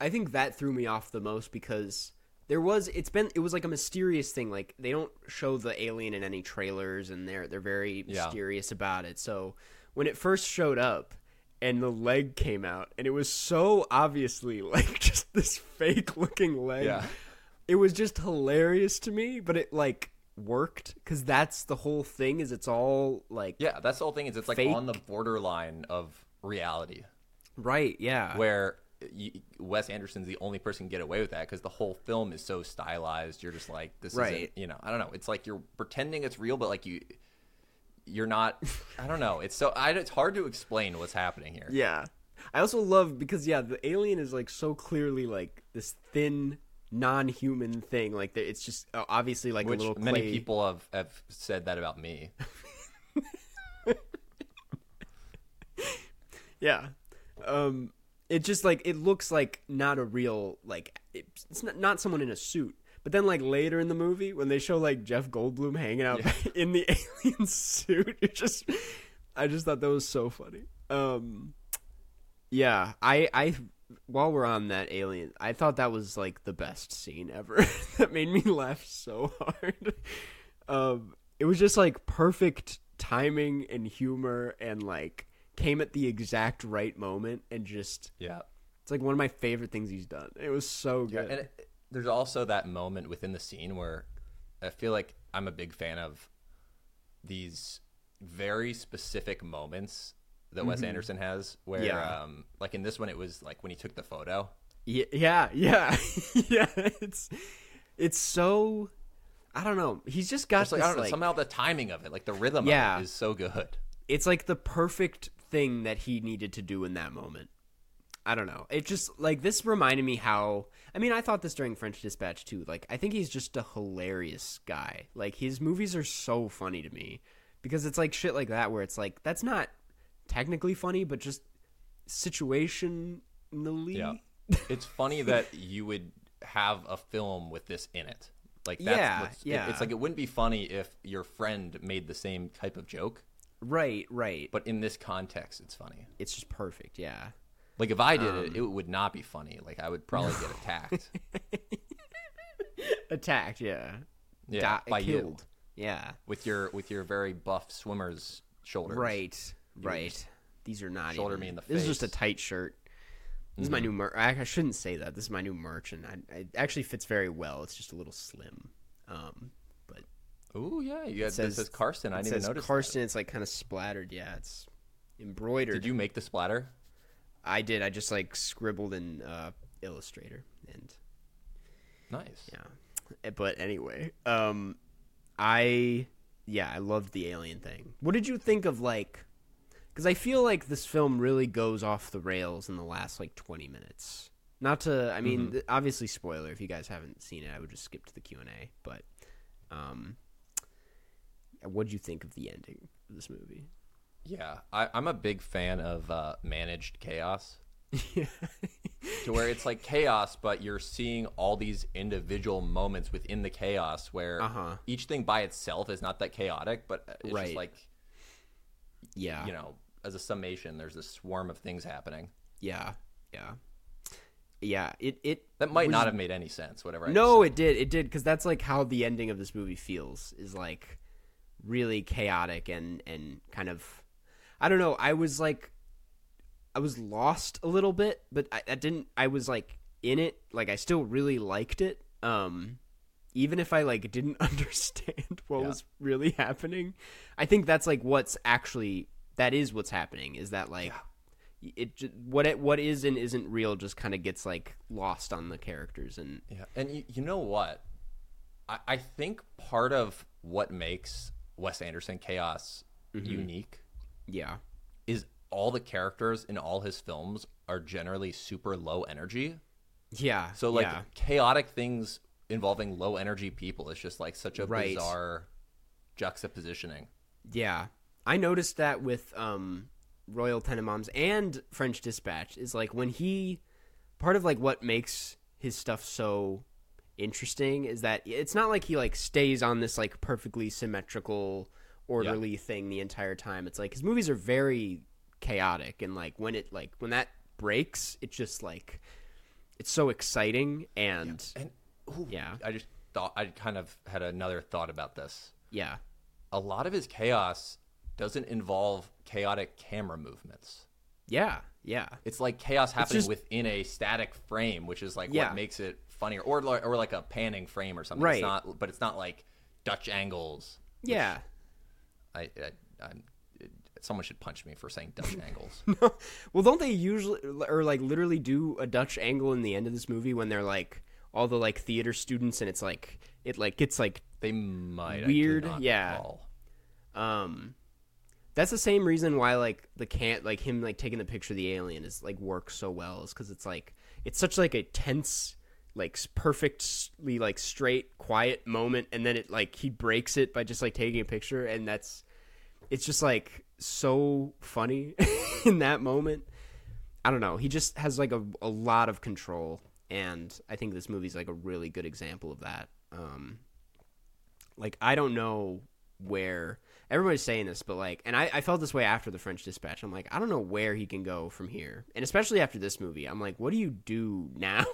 i think that threw me off the most because there was it's been it was like a mysterious thing like they don't show the alien in any trailers and they're they're very Yeah. mysterious about it so when it first showed up and the leg came out and it was so obviously *laughs* like just this fake looking leg Yeah. it was just hilarious to me but it like worked because that's the whole thing is it's all like Yeah, that's the whole thing. Is it's like on the borderline of reality, right yeah where you, Wes Anderson's the only person can get away with that because the whole film is so stylized. You're just like, this Right. isn't, you know, I don't know. It's like you're pretending it's real, but like you, you're not. I don't know. It's so. I, it's hard to explain what's happening here. Yeah. I also love because yeah, the alien is like so clearly like this thin non-human thing like it's just uh, obviously like Which a little many people have, have said that about me. *laughs* yeah um it just like it looks like not a real like it's not, not someone in a suit. But then like later in the movie when they show like Jeff Goldblum hanging out Yeah. *laughs* in the *laughs* alien suit it just I just thought that was so funny. Um yeah I I while we're on that alien I thought that was like the best scene ever. *laughs* That made me laugh so hard. Um it was just like perfect timing and humor and like came at the exact right moment and just Yeah. it's like one of my favorite things he's done. It was so Yeah, good. and it, there's also that moment within the scene where I feel like I'm a big fan of these very specific moments that Wes Anderson has. Where, Mm-hmm. Yeah. um, like in this one, it was like when he took the photo. yeah, yeah, yeah, *laughs* yeah. It's it's so I don't know. He's just got It's like, this I don't know, like somehow the timing of it, like the rhythm Yeah. of it is so good. it's like the perfect thing that he needed to do in that moment. I don't know. It just like this reminded me how I mean, I thought this during French Dispatch too. Like I think he's just a hilarious guy. Like his movies are so funny to me because it's like shit like that where it's like that's not technically funny but just situationally Yeah. it's funny *laughs* that you would have a film with this in it. Like that's Yeah, what's, it- yeah. it's like it wouldn't be funny if your friend made the same type of joke, Right, right. but in this context, it's funny. it's just perfect, yeah. Like if I did Um, it, it would not be funny. Like I would probably get attacked. *laughs* Attacked, yeah. Yeah, Di- by you killed. Yeah. with your with your very buff swimmer's shoulders. Right, right. These are not shoulder even- me in the face. This is just a. Mm-hmm. tight shirt. This is my new merch. I, I shouldn't say that. This is my new merch, and I, it actually fits very well. It's just a little slim. Um, Ooh, yeah. You it says this says Karsten. I didn't even notice. that. Karsten. It's like kind of splattered. Yeah, it's embroidered. Did you make the splatter? I did. I just like scribbled in uh, Illustrator, and Nice. yeah. Eh, But anyway, um, I yeah, I loved the alien thing. What did you think of like? Because I feel like this film really goes off the rails in the last like twenty minutes. Not to, I mean, th- obviously spoiler. If you guys haven't seen it, I would just skip to the Q and A. But, um, what did you think of the ending of this movie? Yeah, I, I'm a big fan of uh, managed chaos. yeah, *laughs* to where it's like chaos, but you're seeing all these individual moments within the chaos where Uh-huh. each thing by itself is not that chaotic, but it's Right. just like yeah, you know, as a summation, there's this swarm of things happening yeah, yeah, yeah. It it that might was- not have made any sense. Whatever. I No, it did. It did because that's like how the ending of this movie feels. Is like really chaotic and and kind of. I don't know. I was like, I was lost a little bit, but I, I didn't. I was like in it. Like I still really liked it. Um, even if I like didn't *laughs* understand what Yeah. was really happening, I think that's like what's actually that is what's happening. Is that like. It ju- what it what is and isn't real just kind of gets like lost on the characters and Yeah, and you, you know what? I, I think part of what makes Wes Anderson Chaos Mm-hmm. unique yeah is all the characters in all his films are generally super low energy. Yeah. So like yeah. chaotic things involving low energy people is just like such a Right. bizarre juxtapositioning. yeah, I noticed that with um, Royal Tenenbaums and French Dispatch is like when he part of like what makes his stuff so interesting is that it's not like he like stays on this like perfectly symmetrical orderly thing the entire time. It's like his movies are very chaotic and like when it like when that breaks, it just like it's so exciting and And ooh, Yeah. I just thought I kind of had another thought about this. Yeah. A lot of his chaos doesn't involve chaotic camera movements. Yeah. Yeah. It's like chaos happening just- within a static frame, which is like Yeah. what makes it funnier, or or like a panning frame or something. Right. It's not, but it's not like Dutch angles. Yeah. I, I I'm, someone should punch me for saying Dutch *laughs* angles. well, don't they usually or like literally do a Dutch angle in the end of this movie when they're like all the like theater students and it's like it like gets like They might Weird, yeah. recall. um that's the same reason why like the can't like him like taking the picture of the alien is like works so well is because it's like it's such like a tense like perfectly like straight quiet moment and then it like he breaks it by just like taking a picture and that's it's just like so funny *laughs* in that moment. I don't know. He just has like a, a lot of control and i think this movie's like a really good example of that. Um like i don't know where everybody's saying this but like and I, I felt this way after the french dispatch. I'm like i don't know where he can go from here and especially after this movie. I'm like what do you do *laughs* now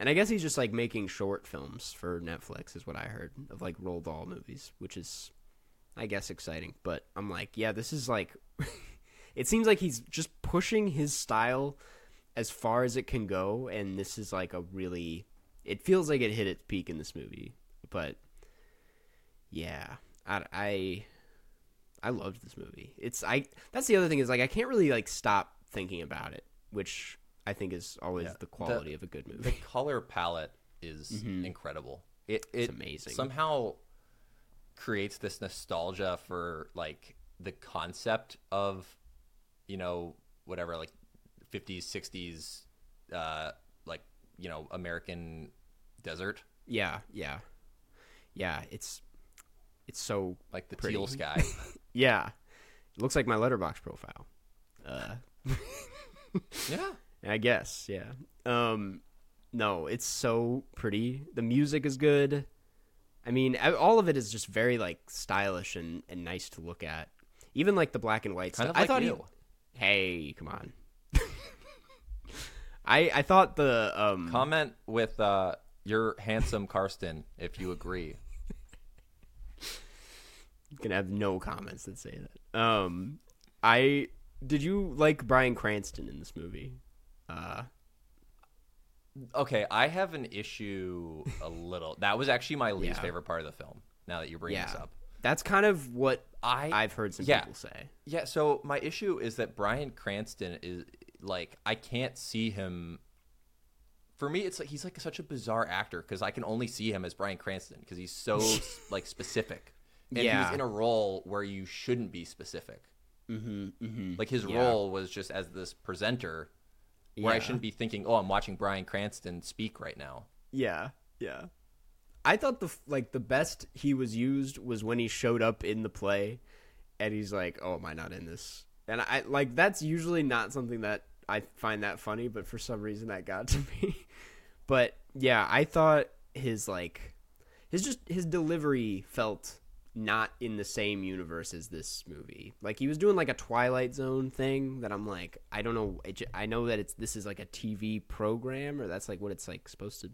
and i guess he's just like making short films for netflix is what i heard of like Roald Dahl movies which is i guess exciting. But i'm like yeah this is like *laughs* it seems like he's just pushing his style as far as it can go and this is like a really it feels like it hit its peak in this movie but yeah i i, I loved this movie. It's i that's the other thing is like i can't really like stop thinking about it which i think is always Yeah. the quality of a good movie. The color palette is *laughs* incredible. It it amazing. somehow creates this nostalgia for like the concept of you know whatever like 50s 60s uh like you know American desert yeah yeah yeah it's it's so like the Pretty. teal *laughs* sky. yeah it looks like my Letterboxd profile uh *laughs* yeah. I guess, yeah. Um, no, it's so pretty. The music is good. I mean, all of it is just very like stylish and, and nice to look at. Even like the black and white Kind stuff. like I thought you. He, hey, come on. *laughs* I I thought the um Comment with uh your handsome Karsten if you agree. you can have no comments that say that. Um, I did you like Bryan Cranston in this movie? Uh, Okay, I have an issue a little. That was actually my least Yeah. favorite part of the film. Now that you bring bringing this up, that's kind of what I I've heard some yeah. people say. Yeah, so my issue is that Bryan Cranston is like I can't see him. For me, it's like he's like such a bizarre actor because I can only see him as Bryan Cranston because he's so *laughs* like specific, and Yeah. he's in a role where you shouldn't be specific. Mm-hmm, mm-hmm. Like his Yeah. role was just as this presenter, where I shouldn't be thinking, "Oh, I'm watching Bryan Cranston speak right now." Yeah, yeah. I thought the like the best he was used was when he showed up in the play, and he's like, "Oh, am I not in this?" And I like that's usually not something that I find that funny, but for some reason that got *laughs* to me. but yeah, I thought his like his just his delivery felt not in the same universe as this movie. Like he was doing like a Twilight Zone thing that I'm like, I don't know. It, I know that it's this is like a TV program or that's like what it's like supposed to.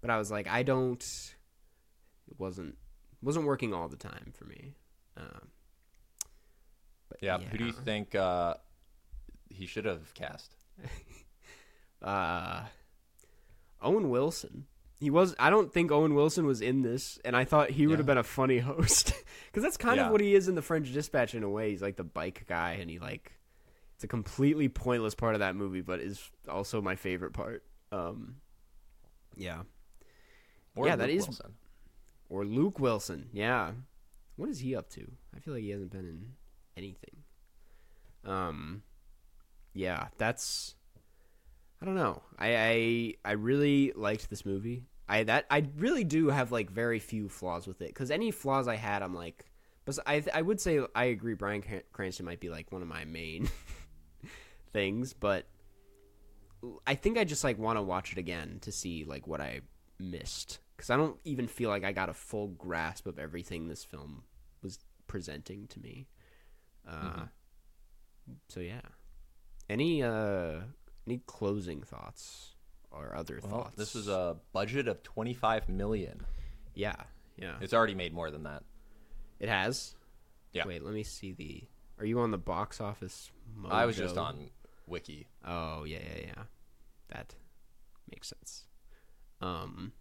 But I was like, I don't. It wasn't wasn't working all the time for me. Um, but Yeah. Who do you think uh, he should have cast? *laughs* uh, Owen Wilson. He was. I don't think Owen Wilson was in this, and I thought he would Yeah. have been a funny *laughs* host because that's kind Yeah. of what he is in the French Dispatch in a way. He's like the bike guy, and he like it's a completely pointless part of that movie, but is also my favorite part. Um, yeah, Or Yeah, that Luke is- Wilson. or Luke Wilson. Yeah, what is he up to? I feel like he hasn't been in anything. Um, yeah, that's. I don't know. I, I I really liked this movie. I that I really do have like very few flaws with it because any flaws I had, I'm like, but I I would say I agree. Bryan Cranston might be like one of my main *laughs* things, but I think I just like want to watch it again to see like what I missed because I don't even feel like I got a full grasp of everything this film was presenting to me. Uh, So yeah, any uh any closing thoughts or other Well, thoughts. this was a budget of 25 million. yeah, yeah. It's already made more than that. It has. Yeah. Wait, let me see the. Are you on the box office? Mojo? I was just on Wiki. Oh yeah, yeah, yeah. That makes sense. Um,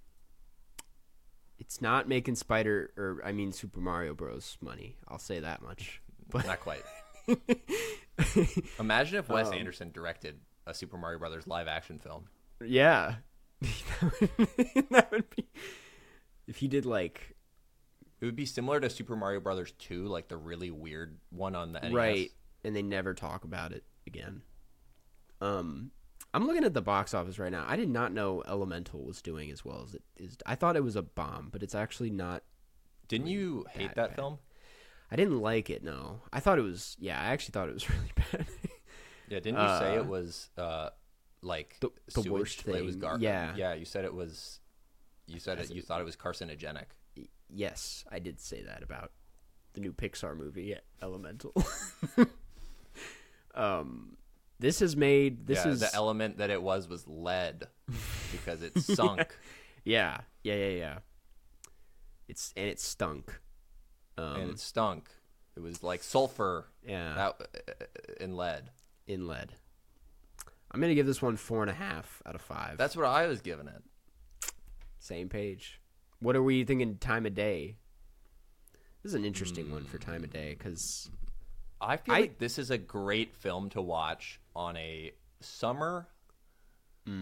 it's not making Spider or I mean Super Mario Bros. money. I'll say that much. *laughs* But Not quite. *laughs* Imagine if Wes Um, Anderson directed a Super Mario Brothers live action film. yeah, *laughs* that would be if he did like It would be similar to Super Mario Brothers 2, like the really weird one on the NES. right, and they never talk about it again. Um, I'm looking at the box office right now. I did not know Elemental was doing as well as it is. I thought it was a bomb, but it's actually not Didn't you hate That that, film? I didn't like it. No, I thought it was. Yeah, I actually thought it was *laughs* really bad. Yeah, didn't you say Uh, it was uh like the- the sewage? worst Like, It was thing. gar- Yeah. yeah. You said it was. You said As it, you thought it was carcinogenic. yes, I did say that about the new Pixar movie Elemental. *laughs* um, this has made this yeah, is the element that it was was lead because it *laughs* sunk. yeah yeah yeah yeah. It's and it stunk. Um, and it stunk. It was like sulfur yeah, out uh, in lead. In lead. I'm gonna give this one four and a half out of five. That's what I was giving it. Same page. What are we thinking? Time of day. This is an interesting one for time of day because I feel I- like this is a great film to watch on a summer,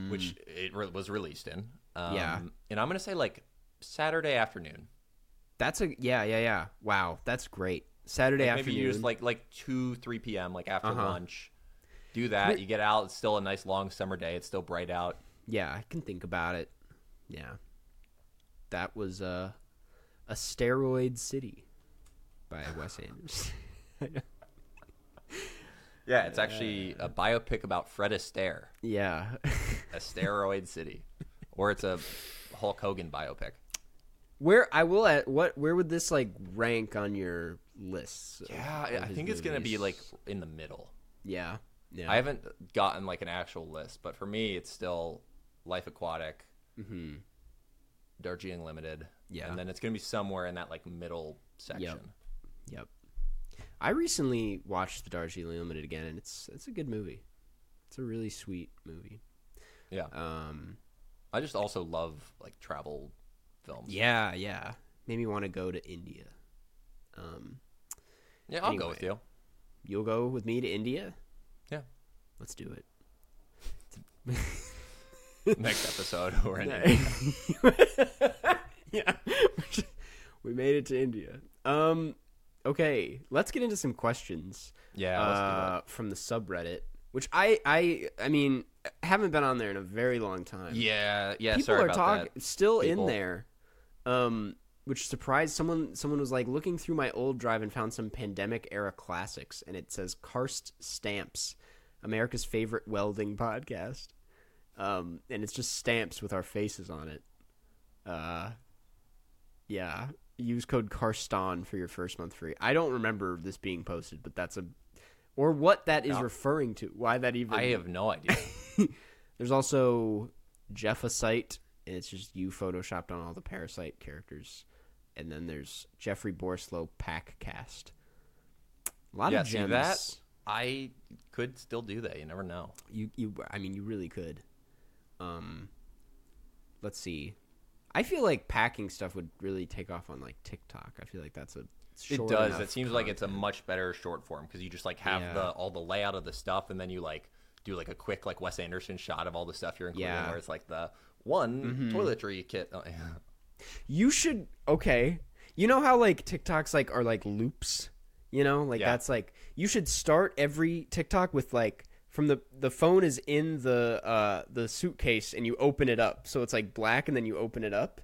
which it re- was released in. Um, Mm. Yeah. and I'm gonna say like Saturday afternoon. that's a yeah yeah yeah. Wow, that's great. Saturday Like, afternoon. maybe you just like like two three p.m. like after Uh-huh. lunch. Do that. You get out. It's still a nice long summer day. It's still bright out. yeah, I can think about it. Yeah, that was uh, a steroid city by Wes Anderson. *laughs* Yeah, it's actually a biopic about Fred Astaire, yeah, a steroid city, or it's a Hulk Hogan biopic. where I will at what where would this like rank on your lists? of- Yeah, I think it's gonna be like in the middle. yeah yeah. I haven't gotten like an actual list, but for me, it's still Life Aquatic, hmm Darjeeling Limited, Yeah. and then it's gonna be somewhere in that like middle section. Yep. I recently watched the Darjeeling Limited again, and it's it's a good movie. It's a really sweet movie. Yeah, Um, I just also love like travel films. yeah, yeah, made me want to go to India. Um, yeah, I'll go with you. you'll go with me to India? Let's do it. Next episode, we're in. *laughs* yeah, we made it to India. Um, okay, let's get into some questions. Yeah, uh, from the subreddit, which I, I, I mean, haven't been on there in a very long time. Yeah, yeah. people sorry are talking still people. in there, um, which surprised someone. Someone was like looking through my old drive and found some pandemic era classics, and it says Karst Stamps, America's favorite welding podcast, um, and it's just stamps with our faces on it. Uh, yeah. Use code Karsten for your first month free. I don't remember this being posted, but that's a or what that is No. referring to. Why that even I have no idea. *laughs* there's also Jeffasite, and it's just you photoshopped on all the Parasite characters. And then there's Jeffrey Borislow Pack Cast. A lot yeah, of see gems. that I could still do that. You never know. You you I mean you really could. Um let's see. I feel like packing stuff would really take off on like TikTok. I feel like that's a It does. It seems like it's a much better short form because you just like have Yeah. the all the layout of the stuff, and then you like do like a quick like Wes Anderson shot of all the stuff you're including, Yeah. Mm-hmm. where it's like the one toiletry kit. Oh, yeah. You should okay. You know how like TikToks like are like loops? You know, like that's like you should start every TikTok with like from the the phone is in the uh the suitcase and you open it up. So it's like black and then you open it up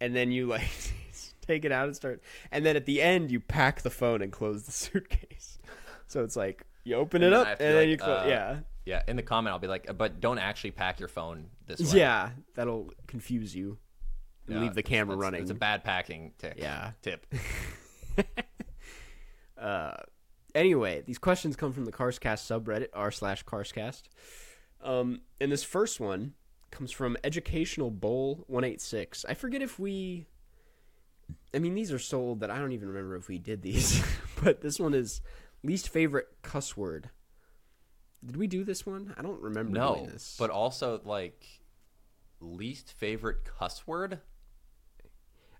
and then you like *laughs* take it out and start and then at the end you pack the phone and close the *laughs* suitcase. So it's like you open it And then up and then you close uh, yeah. Yeah, in the comment I'll be like, but don't actually pack your phone this way. Yeah, that'll confuse you. And Yeah, leave the camera it's- running. It's a bad packing tick. Yeah. Tip. *laughs* Uh, anyway, these questions come from the Carscast subreddit r slash Carscast. Um, and this first one comes from Educational Bowl 186. I forget if we I mean these are so old that I don't even remember if we did these. *laughs* but this one is least favorite cuss word. Did we do this one? I don't remember doing No, this. but also like least favorite cuss word.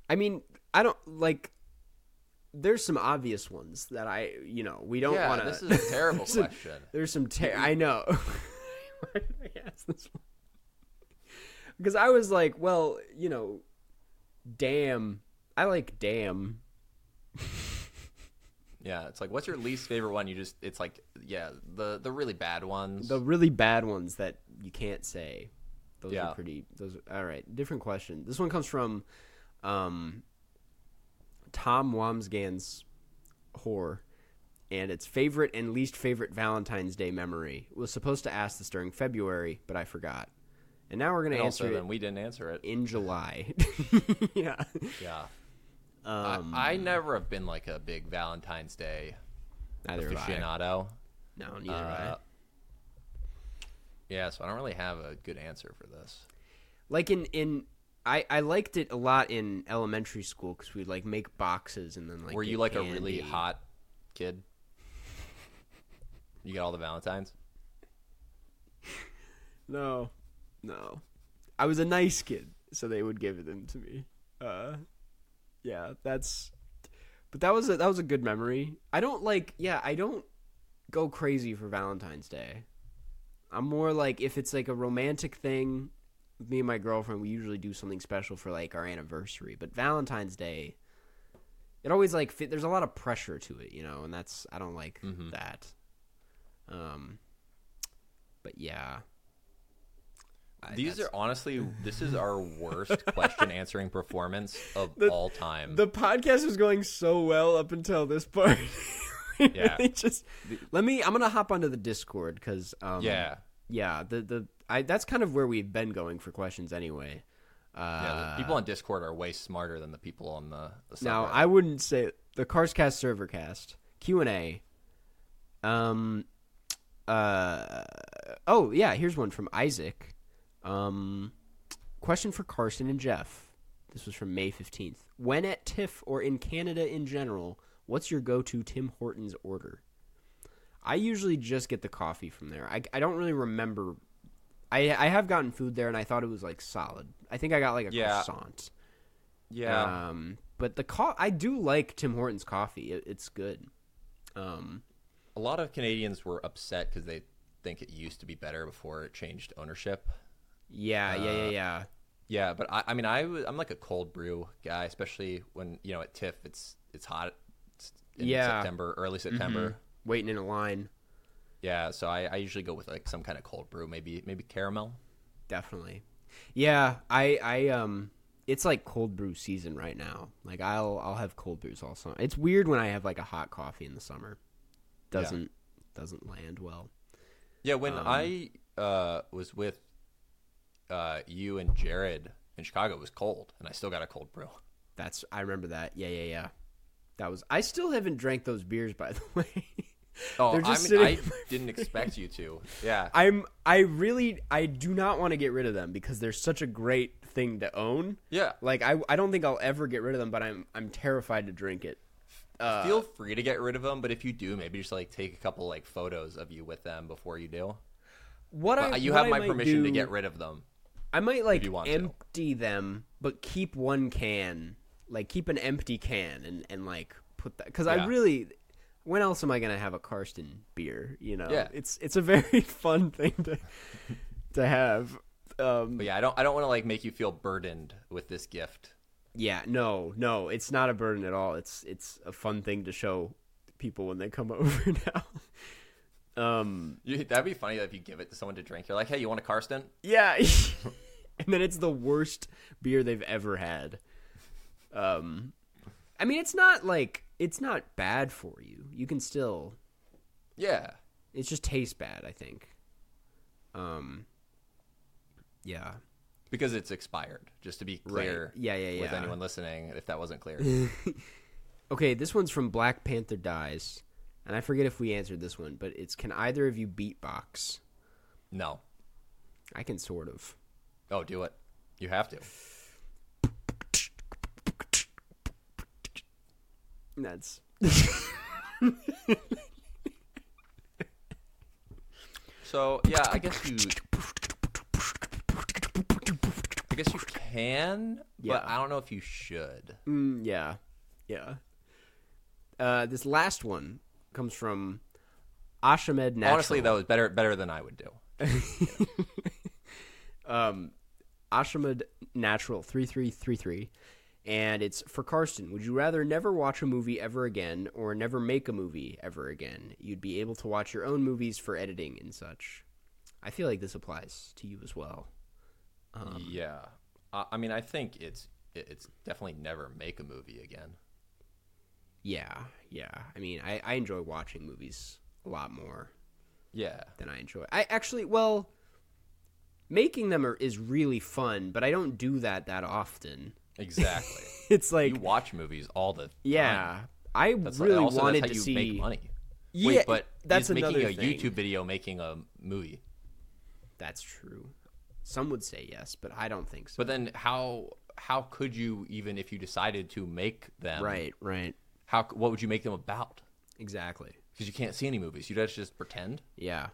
I mean, I don't like there's some obvious ones that I, you know, we don't yeah, want to this is a terrible *laughs* question. There's some ter- I know. *laughs* Why did I ask this one? Because I was like, well, you know, damn. I like damn. *laughs* Yeah, it's like what's your least favorite one? You just it's like yeah, the the really bad ones. The really bad ones that you can't say. Those Yeah. are pretty. Those are, all right. Different question. This one comes from um, Tom Wambsgans whore, and its favorite and least favorite Valentine's Day memory. Was supposed to ask this during February, but I forgot. And now we're gonna answer also it then we didn't answer it. in July. *laughs* yeah. Yeah. Um, I, I never have been like a big Valentine's Day neither aficionado. No, neither have I. Uh, yeah, so I don't really have a good answer for this. Like in in. I, I liked it a lot in elementary school because we'd like make boxes and then like. Were you like a really hot kid? You got all the Valentines? *laughs* No, no. I was a nice kid, so they would give them to me. Uh, yeah, that's. But that was a that was a good memory. I don't like. Yeah, I don't go crazy for Valentine's Day. I'm more like if it's like a romantic thing. Me and my girlfriend, we usually do something special for like our anniversary. But Valentine's Day, it always like fit, there's a lot of pressure to it, you know, and that's I don't like Mhm. that. Um, but yeah, I- These are honestly, *laughs* this is our worst question answering performance of The- all time. the podcast was going so well up until this part. *laughs* Yeah. Really just let me. I'm gonna hop onto the Discord because um, yeah. yeah. The the I that's kind of where we've been going for questions anyway. Uh, Yeah, the people on Discord are way smarter than the people on the, the now. I wouldn't say the Carscast server cast Q and A. Um. Uh. Oh yeah. Here's one from Isaac. Um. Question for Karsten and Jeff. This was from May fifteenth. When at TIFF or in Canada in general, what's your go-to Tim Hortons order? I usually just get the coffee from there. I, I don't really remember. I I have gotten food there and I thought it was like solid. I think I got like a Yeah. croissant. yeah. Um, but the co- I do like Tim Hortons coffee. It, it's good. Um, a lot of Canadians were upset because they think it used to be better before it changed ownership. yeah, yeah, yeah, Uh, yeah. Yeah, but I, I mean, I was, I'm like a cold brew guy, especially when you know at TIFF it's it's hot. It's in Yeah. September, early September. Mhm. Waiting in a line, Yeah, so I, I usually go with like some kind of cold brew, maybe maybe caramel. definitely. Yeah, I, I, um, it's like cold brew season right now. Like I'll, I'll have cold brews all summer. It's weird when I have like a hot coffee in the summer. Doesn't, doesn't land well. Yeah, when Um, I uh, was with uh, you and Jared in Chicago, it was cold, and I still got a cold brew. That's I remember that. Yeah, yeah, yeah. That was. I still haven't drank those beers, by the *laughs* way. Oh, They're just I mean, I didn't expect you to. Yeah, I'm I really I do not want to get rid of them because they're such a great thing to own. yeah. Like I I don't think I'll ever get rid of them, but I'm I'm terrified to drink it. Uh, Feel free to get rid of them, but if you do, maybe just like take a couple like photos of you with them before you do. what I you what have I my permission to get rid of them. I might like want to. empty them, but keep one can. Like keep an empty can and and like put that because I really. When else am I gonna have a Karsten beer? You know, Yeah. it's it's a very *laughs* fun thing to to have. Um, But yeah, I don't I don't want to like make you feel burdened with this gift. Yeah, no, no, it's not a burden at all. It's it's a fun thing to show people when they come *laughs* over now. Um, You, that'd be funny if you give it to someone to drink. You're like, hey, you want a Karsten? yeah, *laughs* and then it's the worst beer they've ever had. Um, I mean, it's not like it's not bad for you. You can still. Yeah. It just tastes bad. I think. Um. Yeah. Because it's expired. Just to be clear Right. Yeah, yeah, with anyone listening, if that wasn't clear. *laughs* Okay, this one's from Black Panther Dies, and I forget if we answered this one, but it's can either of you beatbox? no. I can sort of. Oh, do it. You have to. That's *laughs* So yeah, I guess you. I guess you can, Yeah. but I don't know if you should. mm, yeah, yeah. Uh, this last one comes from Ashamed Natural. Honestly, that was better better than I would do. *laughs* um, Ashamed Natural three three three three, and it's for Karsten. Would you rather never watch a movie ever again, or never make a movie ever again? You'd be able to watch your own movies for editing and such. I feel like this applies to you as well. Um, yeah, I, I mean, I think it's it's definitely never make a movie again. Yeah, yeah. I mean, I, I enjoy watching movies a lot more Yeah, than I enjoy. I actually, well, making them are, is really fun, but I don't do that that often. Exactly. *laughs* It's like, you watch movies all the time. yeah, I That's really also wanted to you see. make money. Yeah, Wait, but that's he's making a thing. YouTube video making a movie. That's true. Some would say yes, but I don't think so. But then how how could you even if you decided to make them? right, right, How what would you make them about? exactly. Because you can't see any movies. You just just pretend. Yeah.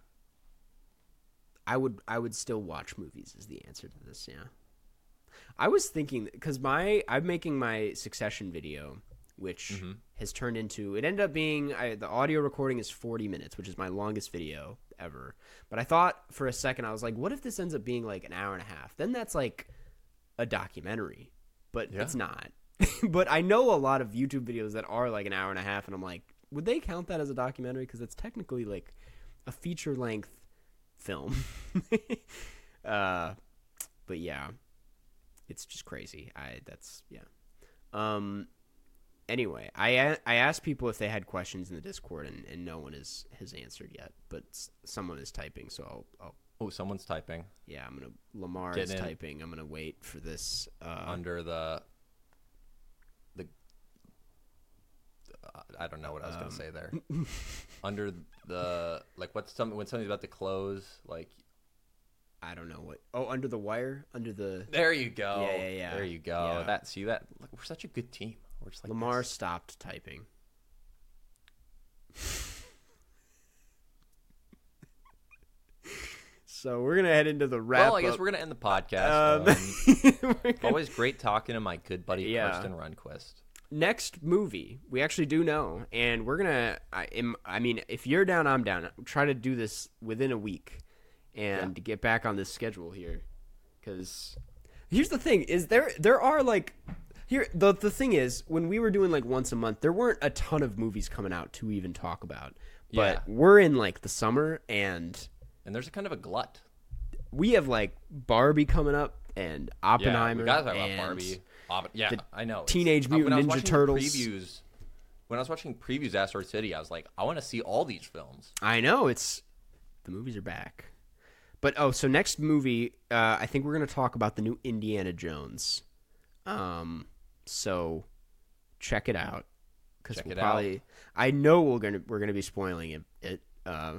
I would I would still watch movies is the answer to this, yeah. I was thinking cuz my I'm making my Succession video which Mm-hmm. has turned into it ended up being I, the audio recording is 40 minutes, which is my longest video ever. But I thought for a second I was like what if this ends up being like an hour and a half? Then that's like a documentary. But Yeah. it's not. *laughs* but I know a lot of YouTube videos that are like an hour and a half and I'm like would they count that as a documentary because it's technically like a feature length film. *laughs* uh, but yeah, it's just crazy. I that's yeah. Um. Anyway, I asked people if they had questions in the Discord, and, and no one has has answered yet. But someone is typing, so I'll, I'll Oh, someone's typing yeah, I'm gonna Lamar Getting is in. typing. I'm gonna wait for this. Uh, under the the. uh, I don't know what I was Um, gonna say there. *laughs* under the like, what's some when something's about to close? Like, I don't know what. Oh, under the wire, under the there you go. Yeah, yeah, yeah. There you go. Yeah. That see that look, we're such a good team. We're just like Lamar this. stopped typing. so we're gonna head into the wrap. Well, I guess up. we're gonna end the podcast. Um, Um, *laughs* always great talking to my good buddy Yeah. Karsten Runquist. next movie we actually do know, and we're gonna. I, am, I mean, if you're down, I'm down. Try to do this within a week, and get back on this schedule here, because here's the thing: is there there are like. Here, the the thing is, when we were doing like once a month, there weren't a ton of movies coming out to even talk about. But Yeah. we're in like the summer, and And there's a kind of a glut. we have like Barbie coming up and Oppenheimer. Yeah, we gotta talk and about Barbie. Oppen- yeah, I know. Teenage uh, Mutant Ninja watching Turtles. Previews. When I was watching previews Asteroid City, I was like, I want to see all these films. I know it's the movies are back. But oh, so next movie, uh, I think we're gonna talk about the new Indiana Jones. Um, so check it out because we'll it out. probably. I know we're gonna we're gonna be spoiling it, it uh,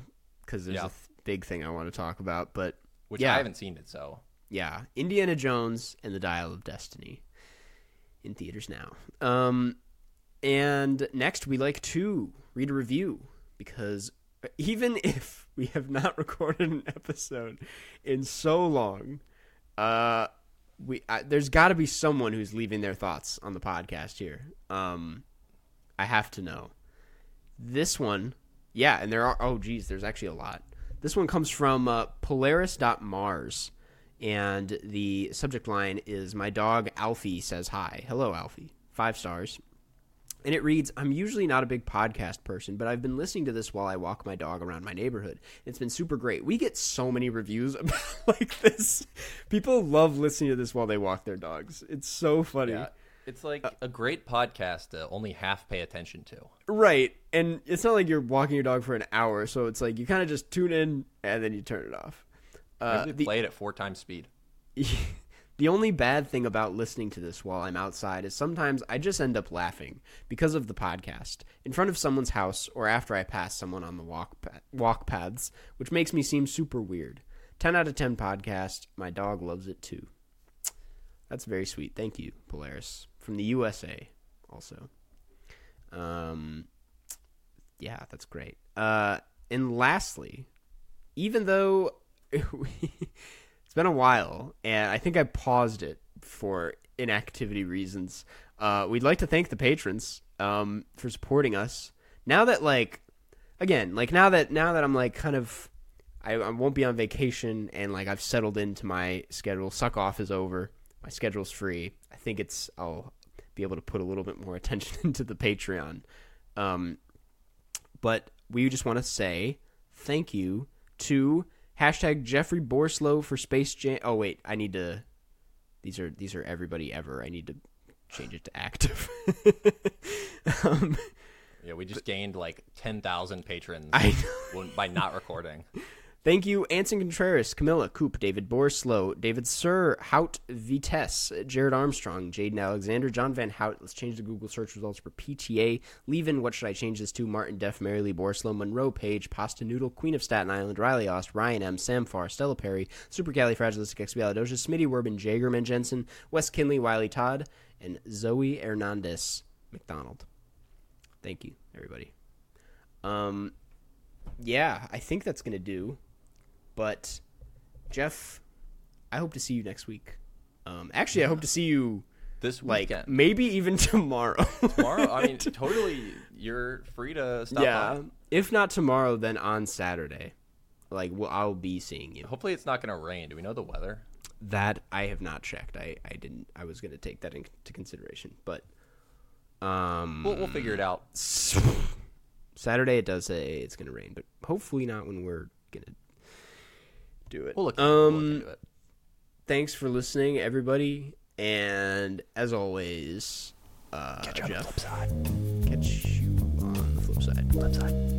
because there's Yeah. a th- big thing I want to talk about. But Which Yeah. I haven't seen it, so yeah, Indiana Jones and the Dial of Destiny in theaters now. Um, and next we like to read a review because even *laughs* if we have not recorded an episode in so long, uh, we I, there's got to be someone who's leaving their thoughts on the podcast here. Um, I have to know this one. Yeah, and there are. Oh, geez, there's actually a lot. This one comes from uh, Polaris.Mars, and the subject line is My dog Alfie says hi. Hello, Alfie. Five stars. And it reads I'm usually not a big podcast person, but I've been listening to this while I walk my dog around my neighborhood. It's been super great. We get so many reviews *laughs* about like this. People love listening to this while they walk their dogs. It's so funny. yeah, it's like a great podcast to only half pay attention to. Right. And it's not like you're walking your dog for an hour, so it's like you kind of just tune in and then you turn it off. Uh, the, play it at four times speed. *laughs* the only bad thing about listening to this while I'm outside is sometimes I just end up laughing because of the podcast in front of someone's house or after I pass someone on the walk pa- walk paths, which makes me seem super weird. 10 out of 10 podcast. My dog loves it too. That's very sweet. Thank you, Polaris. From the USA, also. Um, yeah, that's great. Uh, and lastly, even though *laughs* it's been a while, and I think I paused it for inactivity reasons, uh, we'd like to thank the patrons um, for supporting us. Now that, like, again, like now that now that I'm like kind of, I, I won't be on vacation, and like I've settled into my schedule. Suck off is over. My schedule's free. I think it's I'll be able to put a little bit more *laughs* attention into the Patreon. Um, but we just want to say thank you to hashtag Jeffrey Borislow for Space Jam. Oh wait, I need to. These are these are everybody ever. I need to change it to active. *laughs* um, Yeah, we just gained like 10,000 patrons I by not recording. *laughs* Thank you, Anson Contreras, Camilla, Coop, David Borislow, David Sir, Hout Vitesse, Jared Armstrong, Jaden Alexander, John Van Hout. Let's change the Google search results for PTA. Levin, what should I change this to? Martin Def, Marilee Borislow, Monroe Page, Pasta Noodle, Queen of Staten Island, Riley Ost, Ryan M, Sam Farr, Stella Perry, Supercalifragilisticexpialidocious, Smitty Werbin, Jagerman Jensen, Wes Kinley, Wiley Todd, and Zoe Hernandez McDonald. Thank you, everybody. Um, yeah, I think that's gonna do. But Jeff, I hope to see you next week. Um, actually, I hope to see you This like weekend. maybe even *laughs* tomorrow. Tomorrow, I mean, *laughs* totally, you're free to stop yeah. by. If not tomorrow, then on Saturday. Like, well, I'll be seeing you. Hopefully, it's not going to rain. Do we know the weather? That I have not checked. I, I didn't. I was going to take that into consideration, but um, We'll, we'll figure it out. Saturday it does say it's going to rain, but hopefully not when we're going to do it. We'll look, we'll look um, into it. thanks for listening, everybody, and as always, uh, Catch you on the flip side. catch you on the flip side. Flip side.